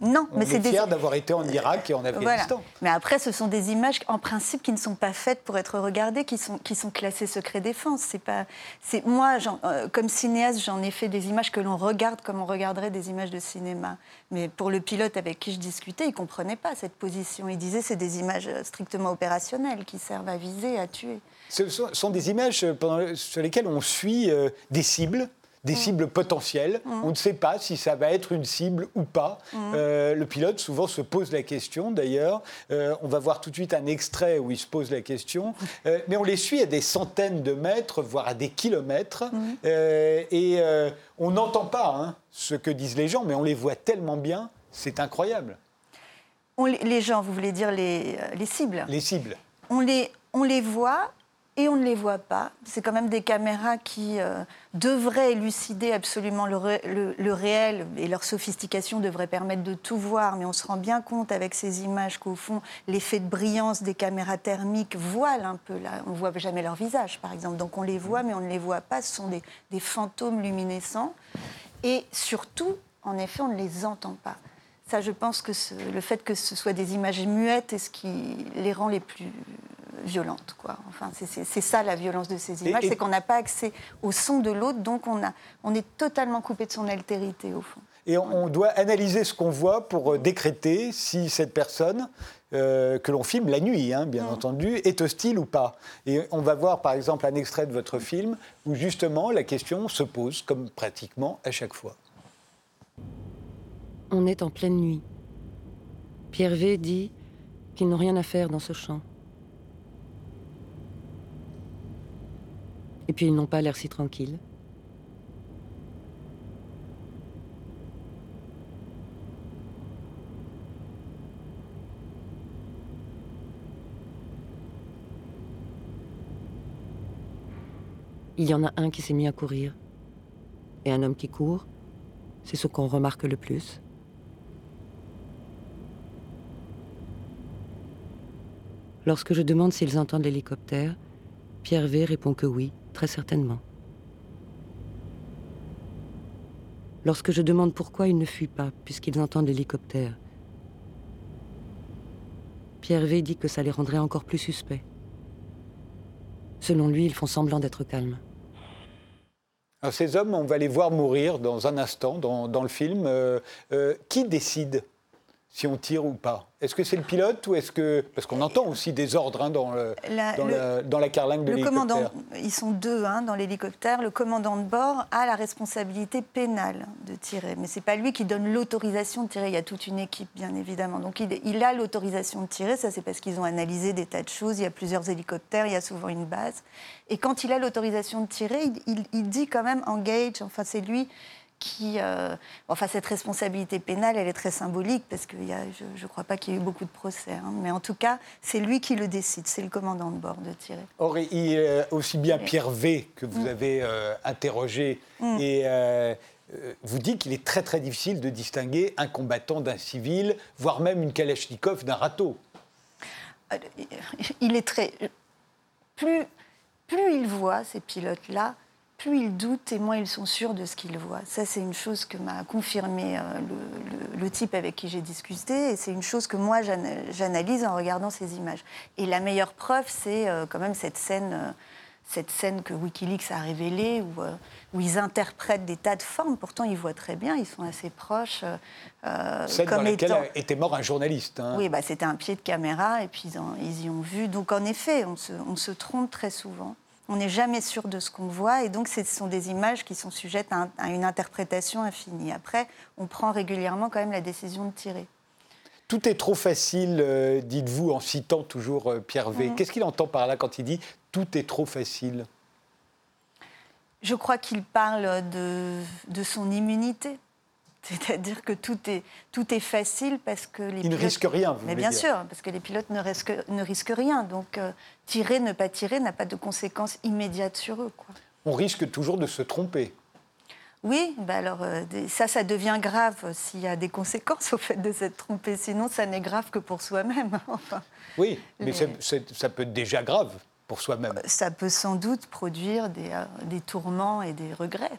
Non, mais c'est fier d'avoir été en Irak et en Afghanistan. Mais après, ce sont des images, en principe, qui ne sont pas faites pour être regardées, qui sont, qui sont classées secret défense. C'est pas, c'est moi, euh, comme cinéaste, j'en ai fait des images que l'on regarde comme on regarderait des images de cinéma. Mais pour le pilote avec qui je discutais, il comprenait pas cette position. Il disait c'est des images euh, strictement opérationnelles qui servent à viser, à tuer. Ce sont, des images pendant, sur lesquelles on suit euh, des cibles des mm. cibles potentielles. Mm. On ne sait pas si ça va être une cible ou pas. Mm. Euh, le pilote souvent se pose la question d'ailleurs. Euh, on va voir tout de suite un extrait où il se pose la question. Euh, mais on les suit à des centaines de mètres, voire à des kilomètres. et on n'entend pas hein, ce que disent les gens, mais on les voit tellement bien, c'est incroyable. les gens, vous voulez dire les, les cibles Les cibles. On les, on les voit et on ne les voit pas. C'est quand même des caméras qui euh, devraient élucider absolument le, réel et leur sophistication devrait permettre de tout voir, mais on se rend bien compte avec ces images qu'au fond, l'effet de brillance des caméras thermiques voile un peu là. On ne voit jamais leur visage, par exemple. Donc on les voit, mais on ne les voit pas. Ce sont des, fantômes luminescents. Et surtout, en effet, on ne les entend pas. Ça, je pense que le fait que ce soit des images muettes est ce qui les rend les plus violente. Quoi. Enfin, c'est ça la violence de ces images, c'est qu'on n'a pas accès au son de l'autre, donc on, a, on est totalement coupé de son altérité au fond. Et on, doit analyser ce qu'on voit pour euh, décréter si cette personne euh, que l'on filme la nuit, hein, bien mm. entendu, est hostile ou pas. Et on va voir par exemple un extrait de votre film où justement la question se pose, comme pratiquement à chaque fois. On est en pleine nuit. Pierre V dit qu'ils n'ont rien à faire dans ce champ. Et puis ils n'ont pas l'air si tranquilles. Il y en a un qui s'est mis à courir. Et un homme qui court, c'est ce qu'on remarque le plus. Lorsque je demande s'ils entendent l'hélicoptère, Pierre V répond que oui, très certainement. Lorsque je demande pourquoi ils ne fuient pas, puisqu'ils entendent l'hélicoptère, Pierre V dit que ça les rendrait encore plus suspects. Selon lui, ils font semblant d'être calmes. Alors ces hommes, on va les voir mourir dans un instant dans, dans le film. Euh, euh, qui décide? Si on tire ou pas Est-ce que c'est le pilote ou est-ce que... Parce qu'on entend aussi des ordres hein, dans, le, La- dans, le- la, dans la carlingue de Le commandant, l'hélicoptère. ils sont deux hein, dans l'hélicoptère. Le commandant de bord a la responsabilité pénale de tirer, mais c'est pas lui qui donne l'autorisation de tirer. Il y a toute une équipe, bien évidemment. Donc il, il a l'autorisation de tirer. Ça, c'est parce qu'ils ont analysé des tas de choses. Il y a plusieurs hélicoptères, il y a souvent une base. Et quand il a l'autorisation de tirer, il, il- il dit quand même engage. Enfin, c'est lui qui, euh, enfin, cette responsabilité pénale, elle est très symbolique parce que il y a, je ne crois pas qu'il y ait eu beaucoup de procès. hein. Mais en tout cas, c'est lui qui le décide. C'est le commandant de bord de tirer. Or, il, euh, aussi bien Pierre V que vous avez euh, interrogé et euh, euh, vous dit qu'il est très très difficile de distinguer un combattant d'un civil, voire même une Kalachnikov d'un râteau. Il est très. Plus, plus ils voient, ces pilotes-là, plus ils doutent et moins ils sont sûrs de ce qu'ils voient. Ça, c'est une chose que m'a confirmé euh, le, le- le type avec qui j'ai discuté et c'est une chose que moi, j'ana- j'analyse en regardant ces images. Et la meilleure preuve, c'est euh, quand même cette scène. euh, cette scène que Wikileaks a révélée, où, où ils interprètent des tas de formes. Pourtant, ils voient très bien, ils sont assez proches. euh, Celle dans comme laquelle étant- était mort un journaliste. hein. oui, bah, c'était un pied de caméra et puis ils, en- ils y ont vu. Donc en effet, on se, on se trompe très souvent. On n'est jamais sûr de ce qu'on voit et donc ce sont des images qui sont sujettes à, un- à une interprétation infinie. Après, on prend régulièrement quand même la décision de tirer. Tout est trop facile, euh, dites-vous, en citant toujours euh, Pierre V. Qu'est-ce qu'il entend par là quand il dit tout est trop facile Je crois qu'il parle de, de son immunité. C'est-à-dire que tout est, tout est facile parce que les Il ne pilotes- risque rien, vous Mais bien dire. sûr, parce que les pilotes ne risquent, ne risquent rien. Donc euh, tirer, ne pas tirer n'a pas de conséquences immédiates sur eux. Quoi. On risque toujours de se tromper. Oui, bah alors euh, ça, ça devient grave s'il y a des conséquences au fait de s'être trompé. Sinon, ça n'est grave que pour soi-même. Enfin, Oui, mais Les- ça peut être déjà grave pour soi-même. ça peut sans doute produire des, euh, des tourments et des regrets.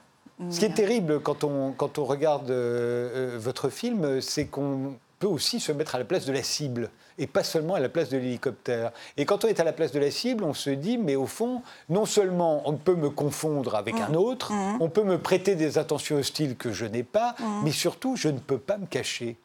Ce qui est terrible quand on, quand on regarde euh, euh, votre film, c'est qu'on peut aussi se mettre à la place de la cible et pas seulement à la place de l'hélicoptère. Et quand on est à la place de la cible, on se dit, mais au fond, non seulement on peut me confondre avec Mmh. un autre, on peut me prêter des attentions hostiles que je n'ai pas, Mmh. mais surtout, je ne peux pas me cacher.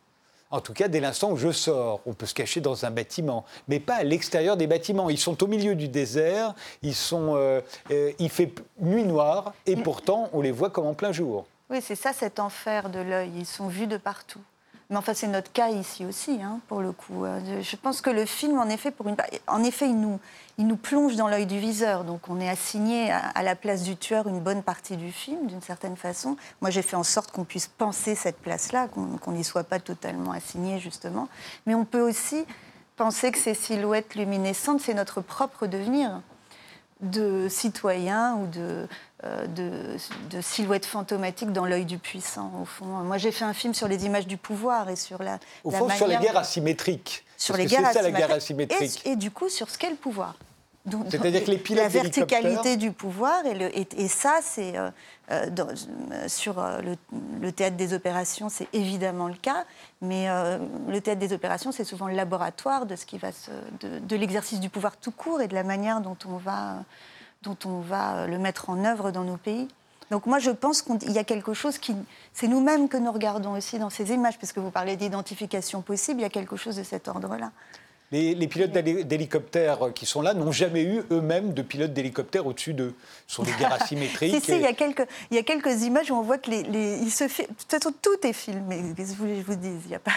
En tout cas, dès l'instant où je sors, on peut se cacher dans un bâtiment, mais pas à l'extérieur des bâtiments. Ils sont au milieu du désert, ils sont, euh, euh, il fait nuit noire, et pourtant, on les voit comme en plein jour. Oui, c'est ça cet enfer de l'œil. Ils sont vus de partout. Mais enfin, c'est notre cas ici aussi, hein, pour le coup. Euh, Je pense que le film, en effet, pour une... en effet il, nous, il nous plonge dans l'œil du viseur. Donc, on est assigné à, la place du tueur une bonne partie du film, d'une certaine façon. Moi, j'ai fait en sorte qu'on puisse penser cette place-là, qu'on n'y soit pas totalement assigné, justement. Mais on peut aussi penser que ces silhouettes luminescentes, c'est notre propre devenir de citoyens ou de, de, de silhouettes fantomatiques dans l'œil du puissant, au fond. Moi, j'ai fait un film sur les images du pouvoir et sur la. Au la fond, sur les guerres de- asymétriques. sur les guerres c'est ça la guerre asymétriques. asymétrique. Et, et du coup, sur ce qu'est le pouvoir. C'est-à-dire que les pilotes La verticalité du pouvoir, et, le- et- et ça, c'est euh, euh, dans- euh, sur euh, le, le théâtre des opérations, c'est évidemment le cas, mais euh, le théâtre des opérations, c'est souvent le laboratoire de ce qui va se, de, de l'exercice du pouvoir tout court et de la manière dont on va, euh, dont on va euh, le mettre en œuvre dans nos pays. Donc moi, je pense qu'il y a quelque chose qui... C'est nous-mêmes que nous regardons aussi dans ces images, puisque vous parlez d'identification possible, il y a quelque chose de cet ordre-là. Les, les pilotes d'hé- d'hélicoptères qui sont là n'ont jamais eu eux-mêmes de pilotes d'hélicoptères au-dessus d'eux. Ce sont des guerres asymétriques. Si, si, il y, a quelques, il y a quelques images où on voit que les, les- il se de toute façon, tout est filmé. Qu'est-ce que je vous dise? Il y a pas,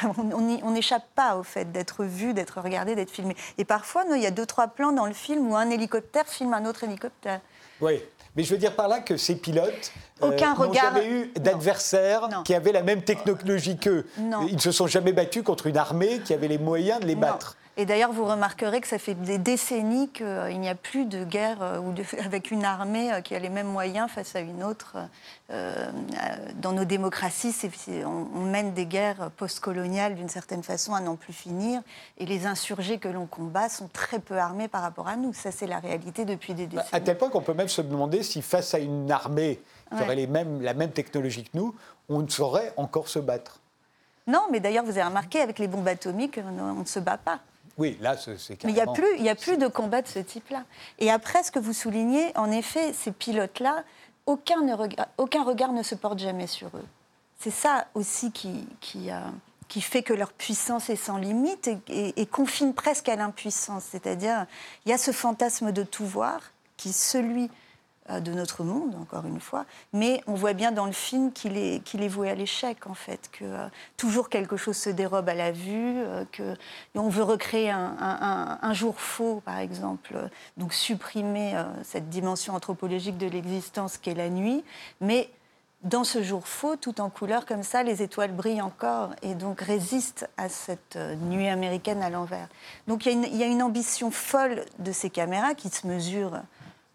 On n'échappe pas au fait d'être vu, d'être regardé, d'être filmé. Et parfois, il y a deux, trois plans dans le film où un hélicoptère filme un autre hélicoptère. Oui, mais je veux dire par là que ces pilotes euh, n'ont jamais eu d'adversaires qui avaient la même technologie qu'eux. Ils ne se sont jamais battus contre une armée qui avait les moyens de les Non. battre. Et d'ailleurs, vous remarquerez que ça fait des décennies qu'il n'y a plus de guerre euh, ou de- avec une armée euh, qui a les mêmes moyens face à une autre. Euh, dans nos démocraties, on, on mène des guerres post-coloniales d'une certaine façon à n'en plus finir. Et les insurgés que l'on combat sont très peu armés par rapport à nous. Ça, c'est la réalité depuis des Bah, décennies. À tel point qu'on peut même se demander si face à une armée qui Ouais. aurait les mêmes, la même technologie que nous, on ne saurait encore se battre. Non, mais d'ailleurs, vous avez remarqué, avec les bombes atomiques, on ne se bat pas. Oui, là, c'est Mais il n'y a, a plus de combats de ce type-là. Et après, ce que vous soulignez, en effet, ces pilotes-là, aucun, ne rega- aucun regard ne se porte jamais sur eux. C'est ça aussi qui, qui, euh, qui fait que leur puissance est sans limite et, et- et confine presque à l'impuissance. C'est-à-dire, il y a ce fantasme de tout voir qui est celui de notre monde, encore une fois, mais on voit bien dans le film qu'il est, est voué à l'échec, en fait, que euh, toujours quelque chose se dérobe à la vue, euh, que on veut recréer un, un- jour faux, par exemple, euh, donc supprimer euh, cette dimension anthropologique de l'existence qu'est la nuit, mais dans ce jour faux, tout en couleur comme ça, les étoiles brillent encore et donc résistent à cette euh, nuit américaine à l'envers. Donc il y, y a une ambition folle de ces caméras qui se mesure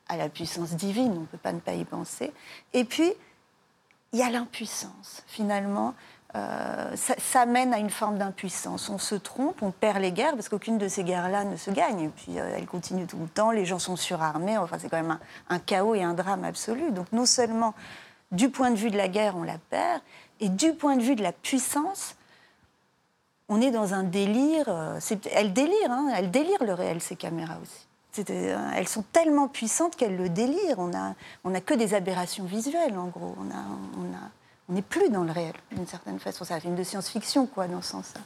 à la puissance divine, on ne peut pas ne pas y penser. Et puis, il y a l'impuissance, finalement. Euh, ça, mène à une forme d'impuissance. On se trompe, on perd les guerres, parce qu'aucune de ces guerres-là ne se gagne. Et puis, euh, elles continuent tout le temps, les gens sont surarmés. Enfin, c'est quand même un, chaos et un drame absolu. Donc, non seulement, du point de vue de la guerre, on la perd, et du point de vue de la puissance, on est dans un délire. euh, elles délirent, hein, elles délirent le réel, ces caméras aussi. Euh, elles sont tellement puissantes qu'elles le délirent. On n'a on a que des aberrations visuelles, en gros. On a, on a, on n'est plus dans le réel, d'une certaine façon. C'est un film de science-fiction, quoi, dans ce sens-là.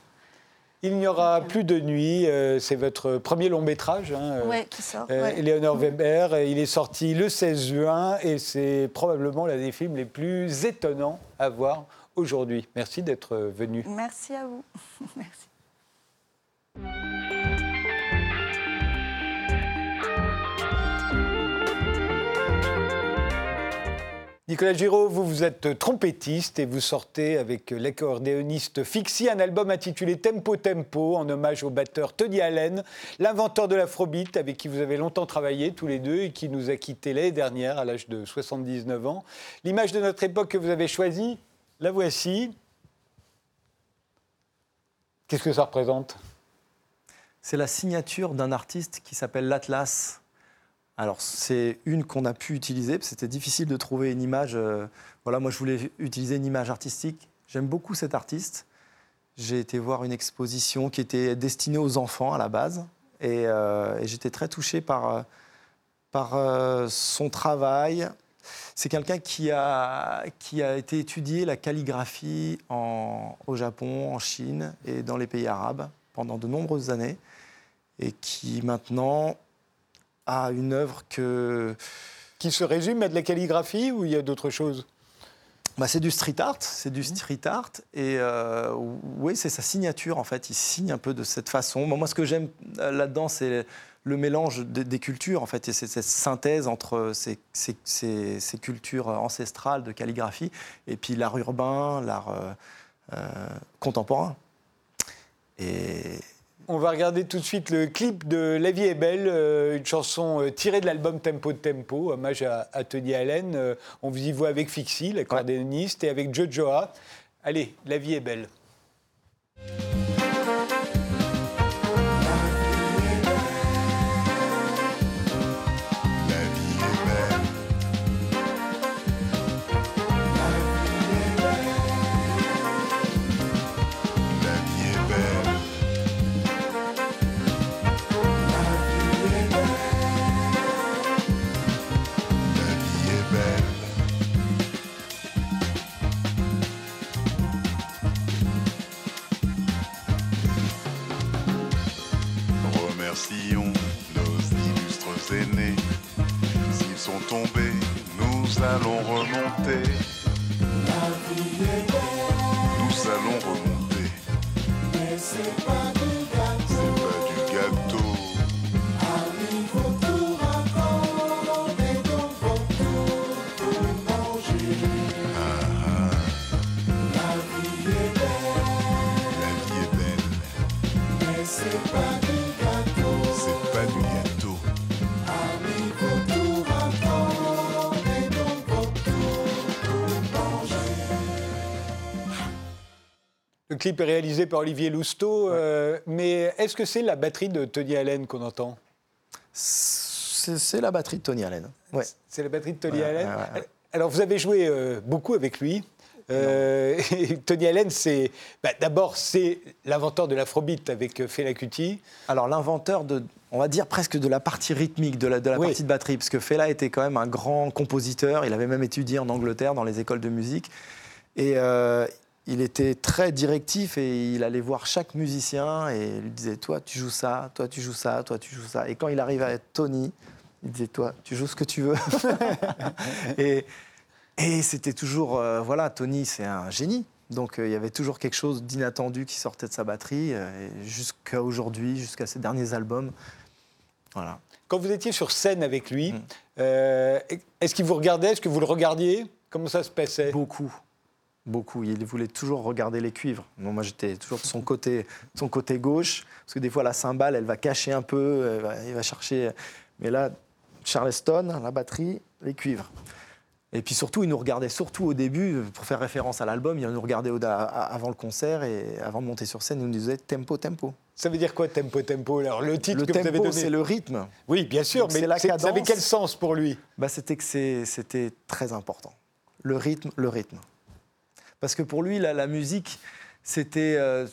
Il n'y aura plus de nuit. euh, c'est votre premier long métrage. hein, euh, Ouais, qui sort. euh, ouais. Weber. euh, Il est sorti le 16 juin et c'est probablement l'un des films les plus étonnants à voir aujourd'hui. Merci d'être venu. Merci à vous. Merci. Nicolas Giraud, vous, vous êtes trompettiste et vous sortez avec l'accordéoniste Fixie un album intitulé Tempo Tempo en hommage au batteur Tony Allen, l'inventeur de l'afrobeat avec qui vous avez longtemps travaillé tous les deux et qui nous a quittés l'année dernière à l'âge de 79 ans. L'image de notre époque que vous avez choisie, la voici. Qu'est-ce que ça représente? C'est la signature d'un artiste qui s'appelle l'Atlas. Alors, c'est une qu'on a pu utiliser, parce c'était difficile de trouver une image. euh, voilà, moi, je voulais utiliser une image artistique. J'aime beaucoup cet artiste. J'ai été voir une exposition qui était destinée aux enfants à la base. Et, euh, j'étais très touché par, euh, par son travail. C'est quelqu'un qui a, qui a été étudier la calligraphie au Japon, en Chine et dans les pays arabes pendant de nombreuses années et qui maintenant a une œuvre que Qui se résume à de la calligraphie ou il y a d'autres choses? Bah, c'est du street art, c'est du street art et euh, oui c'est sa signature en fait. Il signe un peu de cette façon. Moi, moi, ce que j'aime euh, là-dedans c'est le mélange des, des cultures en fait et c'est cette synthèse entre ces, ces- ces- ces cultures ancestrales de calligraphie et puis l'art urbain, l'art euh, euh, contemporain. Et On va regarder tout de suite le clip de La vie est belle, euh, une chanson euh, tirée de l'album Tempo de Tempo, hommage à, Tony Allen. Euh, on vous y voit avec Fixie, l'accordéoniste, et avec Jojoa. Allez, La vie est belle. Clip est réalisé par Olivier Lousteau, euh, mais est-ce que c'est la batterie de Tony Allen qu'on entend? C'est la batterie de Tony Allen. Ouais. C'est la batterie de Tony Ouais, Allen ouais. Alors, vous avez joué euh, beaucoup avec lui. Euh, Tony Allen, c'est bah, d'abord c'est l'inventeur de l'afrobeat avec Fela Kuti. Alors l'inventeur de, on va dire presque de la partie rythmique, de la, de la Oui. partie de batterie, parce que Fela était quand même un grand compositeur. Il avait même étudié en Angleterre dans les écoles de musique, et euh, il était très directif et il allait voir chaque musicien et il lui disait toi tu joues ça, toi tu joues ça, toi tu joues ça. Et quand il arrivait à Tony, il disait toi tu joues ce que tu veux. et et c'était toujours, euh, voilà, Tony, c'est un génie. Donc euh, il y avait toujours quelque chose d'inattendu qui sortait de sa batterie, euh, jusqu'à aujourd'hui, jusqu'à ses derniers albums. Voilà. Quand vous étiez sur scène avec lui, Mm. est-ce qu'il vous regardait? Est-ce que vous le regardiez? Comment ça se passait? Beaucoup, beaucoup. Il voulait toujours regarder les cuivres. Moi, j'étais toujours de son côté, de son côté gauche, parce que des fois, la cymbale, elle va cacher un peu, elle va- il va chercher. Mais là, Charleston, la batterie, les cuivres. Et puis surtout, il nous regardait surtout au début, pour faire référence à l'album, il nous regardait avant le concert et avant de monter sur scène, il nous disait tempo, tempo. Ça veut dire quoi, tempo, tempo? Alors, le titre Le que vous avez tempo, donné. c'est le rythme. Oui, bien sûr, Donc, mais la c'est- ça avait cadence. quel sens pour lui? Bah, c'était que c'était très important. Le rythme, le rythme. Parce que pour lui, la, musique, c'était euh,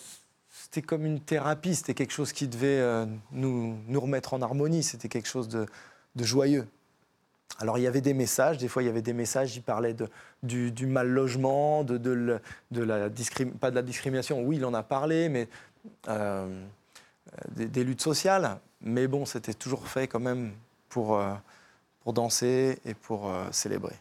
c'était comme une thérapie, c'était quelque chose qui devait euh, nous, nous remettre en harmonie, c'était quelque chose de, de joyeux. Alors il y avait des messages, des fois il y avait des messages, il parlait de, du, du mal logement, de, de, de la pas de la discrimination, oui il en a parlé, mais euh, des, luttes sociales. Mais bon, c'était toujours fait quand même pour, pour danser et pour célébrer.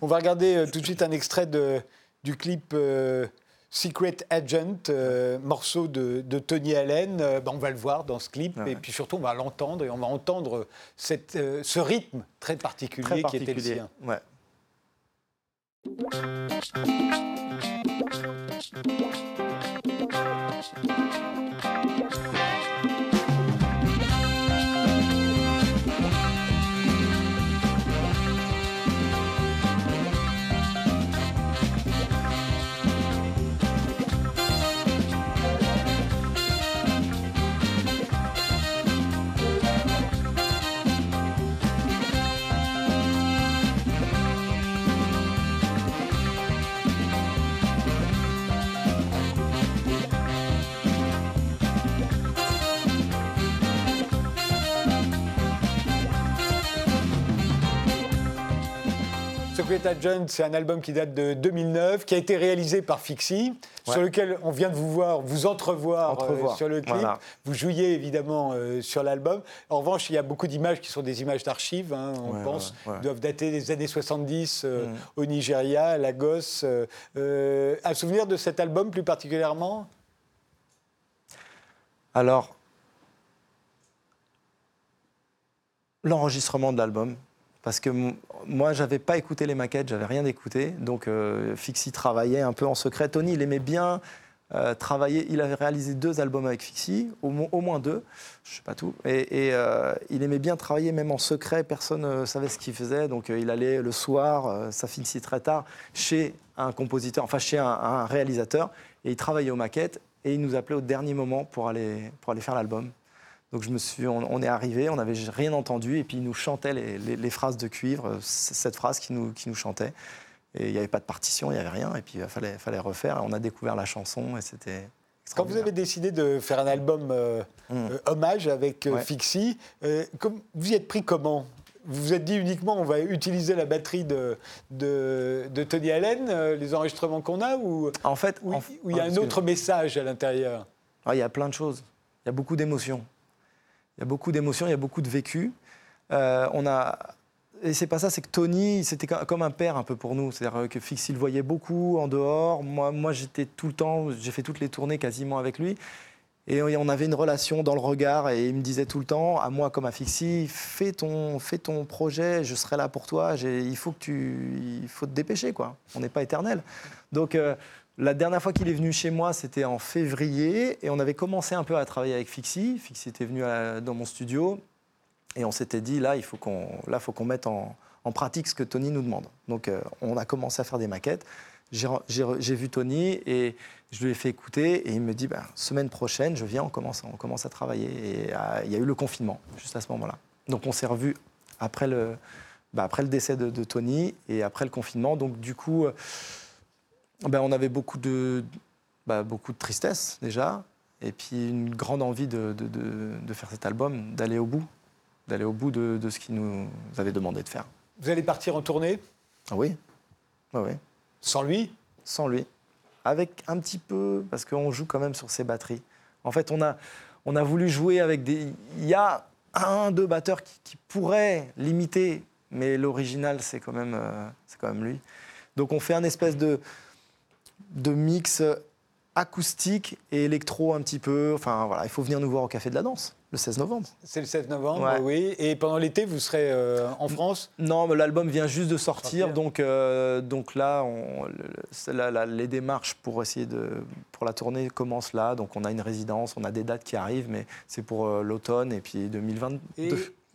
On va regarder tout de suite un extrait de, du clip euh, Secret Agent, euh, morceau de, de Tony Allen. Euh, ben, on va le voir dans ce clip, Ouais. et puis surtout on va l'entendre, et on va entendre cette, ce rythme très particulier, Très qui était le sien. Ouais. C'est un album qui date de 2009, qui a été réalisé par Fixie, Ouais. sur lequel on vient de vous voir, vous entrevoir, euh, sur le clip. voilà. Vous jouiez évidemment euh, sur l'album. En revanche, il y a beaucoup d'images qui sont des images d'archives, hein, on Ouais, pense, ouais, doivent dater des années 70 euh, Mm. au Nigeria, à Lagos. un souvenir de cet album plus particulièrement? Alors, l'enregistrement de l'album, parce que moi, j'avais pas écouté les maquettes, j'avais rien écouté, donc euh, Fixie travaillait un peu en secret. Tony, il aimait bien euh, travailler. Il avait réalisé deux albums avec Fixie, au, mo- au moins deux, je sais pas tout, et, euh, il aimait bien travailler même en secret. Personne ne savait ce qu'il faisait, donc euh, il allait le soir, euh, ça finissait très tard, chez un compositeur, enfin chez un, un réalisateur, et il travaillait aux maquettes. Et il nous appelait au dernier moment pour aller, pour aller faire l'album. Donc je me suis, on, on est arrivé, on n'avait rien entendu, et puis il nous chantait les, les- les phrases de cuivre, euh, cette phrase qui nous, qui nous chantait. Et il n'y avait pas de partition, il n'y avait rien, et puis il fallait, fallait refaire. On a découvert la chanson, et c'était. Quand vous avez décidé de faire un album euh, Mm. euh, hommage avec euh, Ouais. Fixie, euh, comme- vous y êtes pris comment? Vous vous êtes dit uniquement on va utiliser la batterie de, de, de Tony Allen, euh, les enregistrements qu'on a, ou En fait, ou- en- ou il y a un autre message à l'intérieur? Ah, il y a plein de choses. Il y a beaucoup d'émotions. Il y a beaucoup d'émotions, il y a beaucoup de vécu. Euh, on a et c'est pas ça, c'est que Tony, c'était co- comme un père un peu pour nous. C'est-à-dire que Fix, il voyait beaucoup en dehors. Moi, moi j'étais tout le temps, j'ai fait toutes les tournées quasiment avec lui. Et on avait une relation dans le regard et il me disait tout le temps, à moi comme à Fixie, fais ton, fais ton projet, je serai là pour toi. Il faut que tu, il faut te dépêcher quoi. On n'est pas éternel. Donc euh, la dernière fois qu'il est venu chez moi, c'était en février et on avait commencé un peu à travailler avec Fixie. Fixie était venu dans mon studio et on s'était dit là, il faut qu'on, mette en, pratique ce que Tony nous demande. Donc euh, on a commencé à faire des maquettes. J'ai vu Tony et je lui ai fait écouter et il me dit bah, semaine prochaine, je viens, on commence, on commence à travailler. Et euh, il y a eu le confinement juste à ce moment-là. Donc on s'est revus après le, bah, après le décès de, de Tony et après le confinement. Donc du coup, euh, ben, on avait beaucoup de, bah, beaucoup de tristesse déjà et puis une grande envie de, de- de- de faire cet album, d'aller au bout, d'aller au bout de, de ce qu'il nous avait demandé de faire. Vous allez partir en tournée? Ah oui, Ah oui, sans lui? Sans lui, avec un petit peu, parce qu'on joue quand même sur ses batteries. En fait, on a, on a voulu jouer avec des... Il y a un, deux batteurs qui, qui pourraient l'imiter, mais l'original, c'est quand, même, euh, c'est quand même lui. Donc on fait un espèce de, de mix acoustique et électro un petit peu. Enfin voilà, il faut venir nous voir au Café de la Danse, le 16 novembre. C'est le 16 novembre, Ouais. oui. Et pendant l'été, vous serez euh, en France? Non, mais l'album vient juste de sortir, Sortir. donc, euh, donc là, on- le- les démarches pour essayer de pour la tournée commencent là. Donc on a une résidence, on a des dates qui arrivent, mais c'est pour euh, l'automne et puis 2022. Et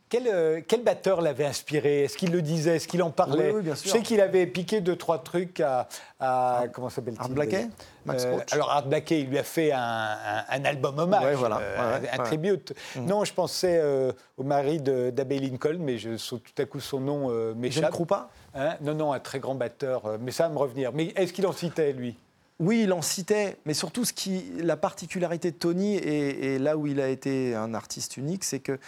quel, euh, quel batteur l'avait inspiré? Est-ce qu'il le disait? Est-ce qu'il en parlait? Oui, oui, bien Je sûr. sais qu'il avait piqué deux, trois trucs à. à- comment s'appelle-t-il? Art Blakey Max Euh, Alors, Art Blakey, il lui a fait un, un- un album hommage, Ouais, voilà. euh, Ouais, un, tribute. Mhm. Non, je pensais euh, au mari d'Abbey Lincoln, mais je, tout à coup son nom euh, Je ne m'échappe. pas. Hein? Non, non, un très grand batteur, mais ça va me revenir. Mais est-ce qu'il en citait, lui? Oui, il en citait, mais surtout ce qui, la particularité de Tony et, et là où il a été un artiste unique, c'est que,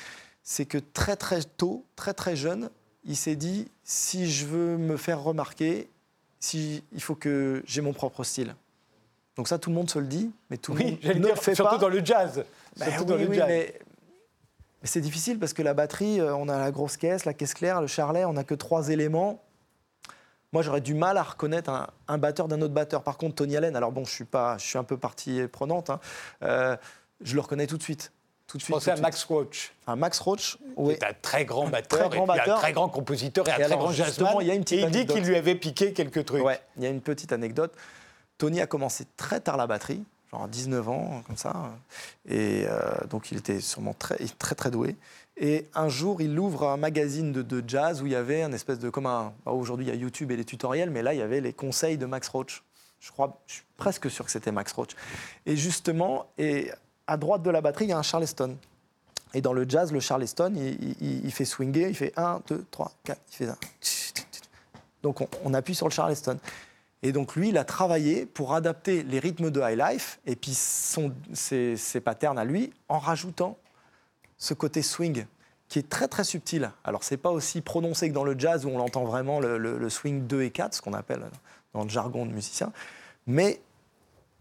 c'est que très très tôt, très très jeune, il s'est dit si je veux me faire remarquer, si, il faut que j'ai mon propre style. Donc ça, tout le monde se le dit, mais tout le Oui, monde ne dire, le fait surtout pas. dans le jazz. Ben surtout oui, dans le oui, jazz. mais, mais c'est difficile parce que la batterie, euh, on a la grosse caisse, la caisse claire, le charlet, on n'a que trois éléments. Moi, j'aurais du mal à reconnaître un, un batteur d'un autre batteur. Par contre, Tony Allen, alors bon, je suis, pas, je suis un peu partie prenante, hein, euh, je le reconnais tout de suite. Tout de suite. de à Max Roach. Un Max Roach, qui oui. est un très grand batteur, très grand et puis batteur. un très grand compositeur et un Et très alors, grand jazzman. il y a une petite et il dit qu'il lui avait piqué quelques trucs. Ouais, il y a une petite anecdote. Tony a commencé très tard la batterie, genre à 19 ans, comme ça. Et euh, donc il était sûrement très, très, très doué. Et un jour, il ouvre un magazine de, de jazz où il y avait un espèce de. Comme un. bah, Aujourd'hui, il y a YouTube et les tutoriels, mais là, il y avait les conseils de Max Roach. Je crois, je suis presque sûr que c'était Max Roach. Et justement, et à droite de la batterie, il y a un Charleston. Et dans le jazz, le Charleston, il, fait swinger, il fait 1, 2, 3, 4, il fait ça. Donc on, appuie sur le Charleston. Et donc lui, il a travaillé pour adapter les rythmes de high life et puis son, ses, ses patterns à lui en rajoutant ce côté swing qui est très très subtil. Alors c'est pas aussi prononcé que dans le jazz où on l'entend vraiment le swing 2 et 4, ce qu'on appelle dans le jargon de musicien, mais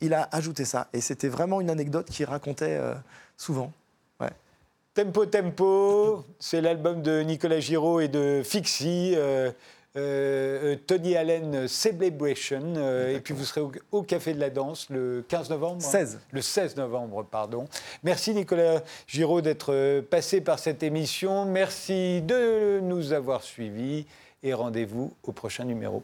il a ajouté ça et c'était vraiment une anecdote qu'il racontait euh, souvent. Ouais. Tempo Tempo, c'est l'album de Nicolas Giraud et de Fixie. euh, euh, Tony Allen Celebration. et puis vous serez au, au Café de la Danse le 15 novembre. hein 16. Le 16 novembre, pardon. Merci Nicolas Giraud d'être passé par cette émission. Merci de nous avoir suivis et rendez-vous au prochain numéro.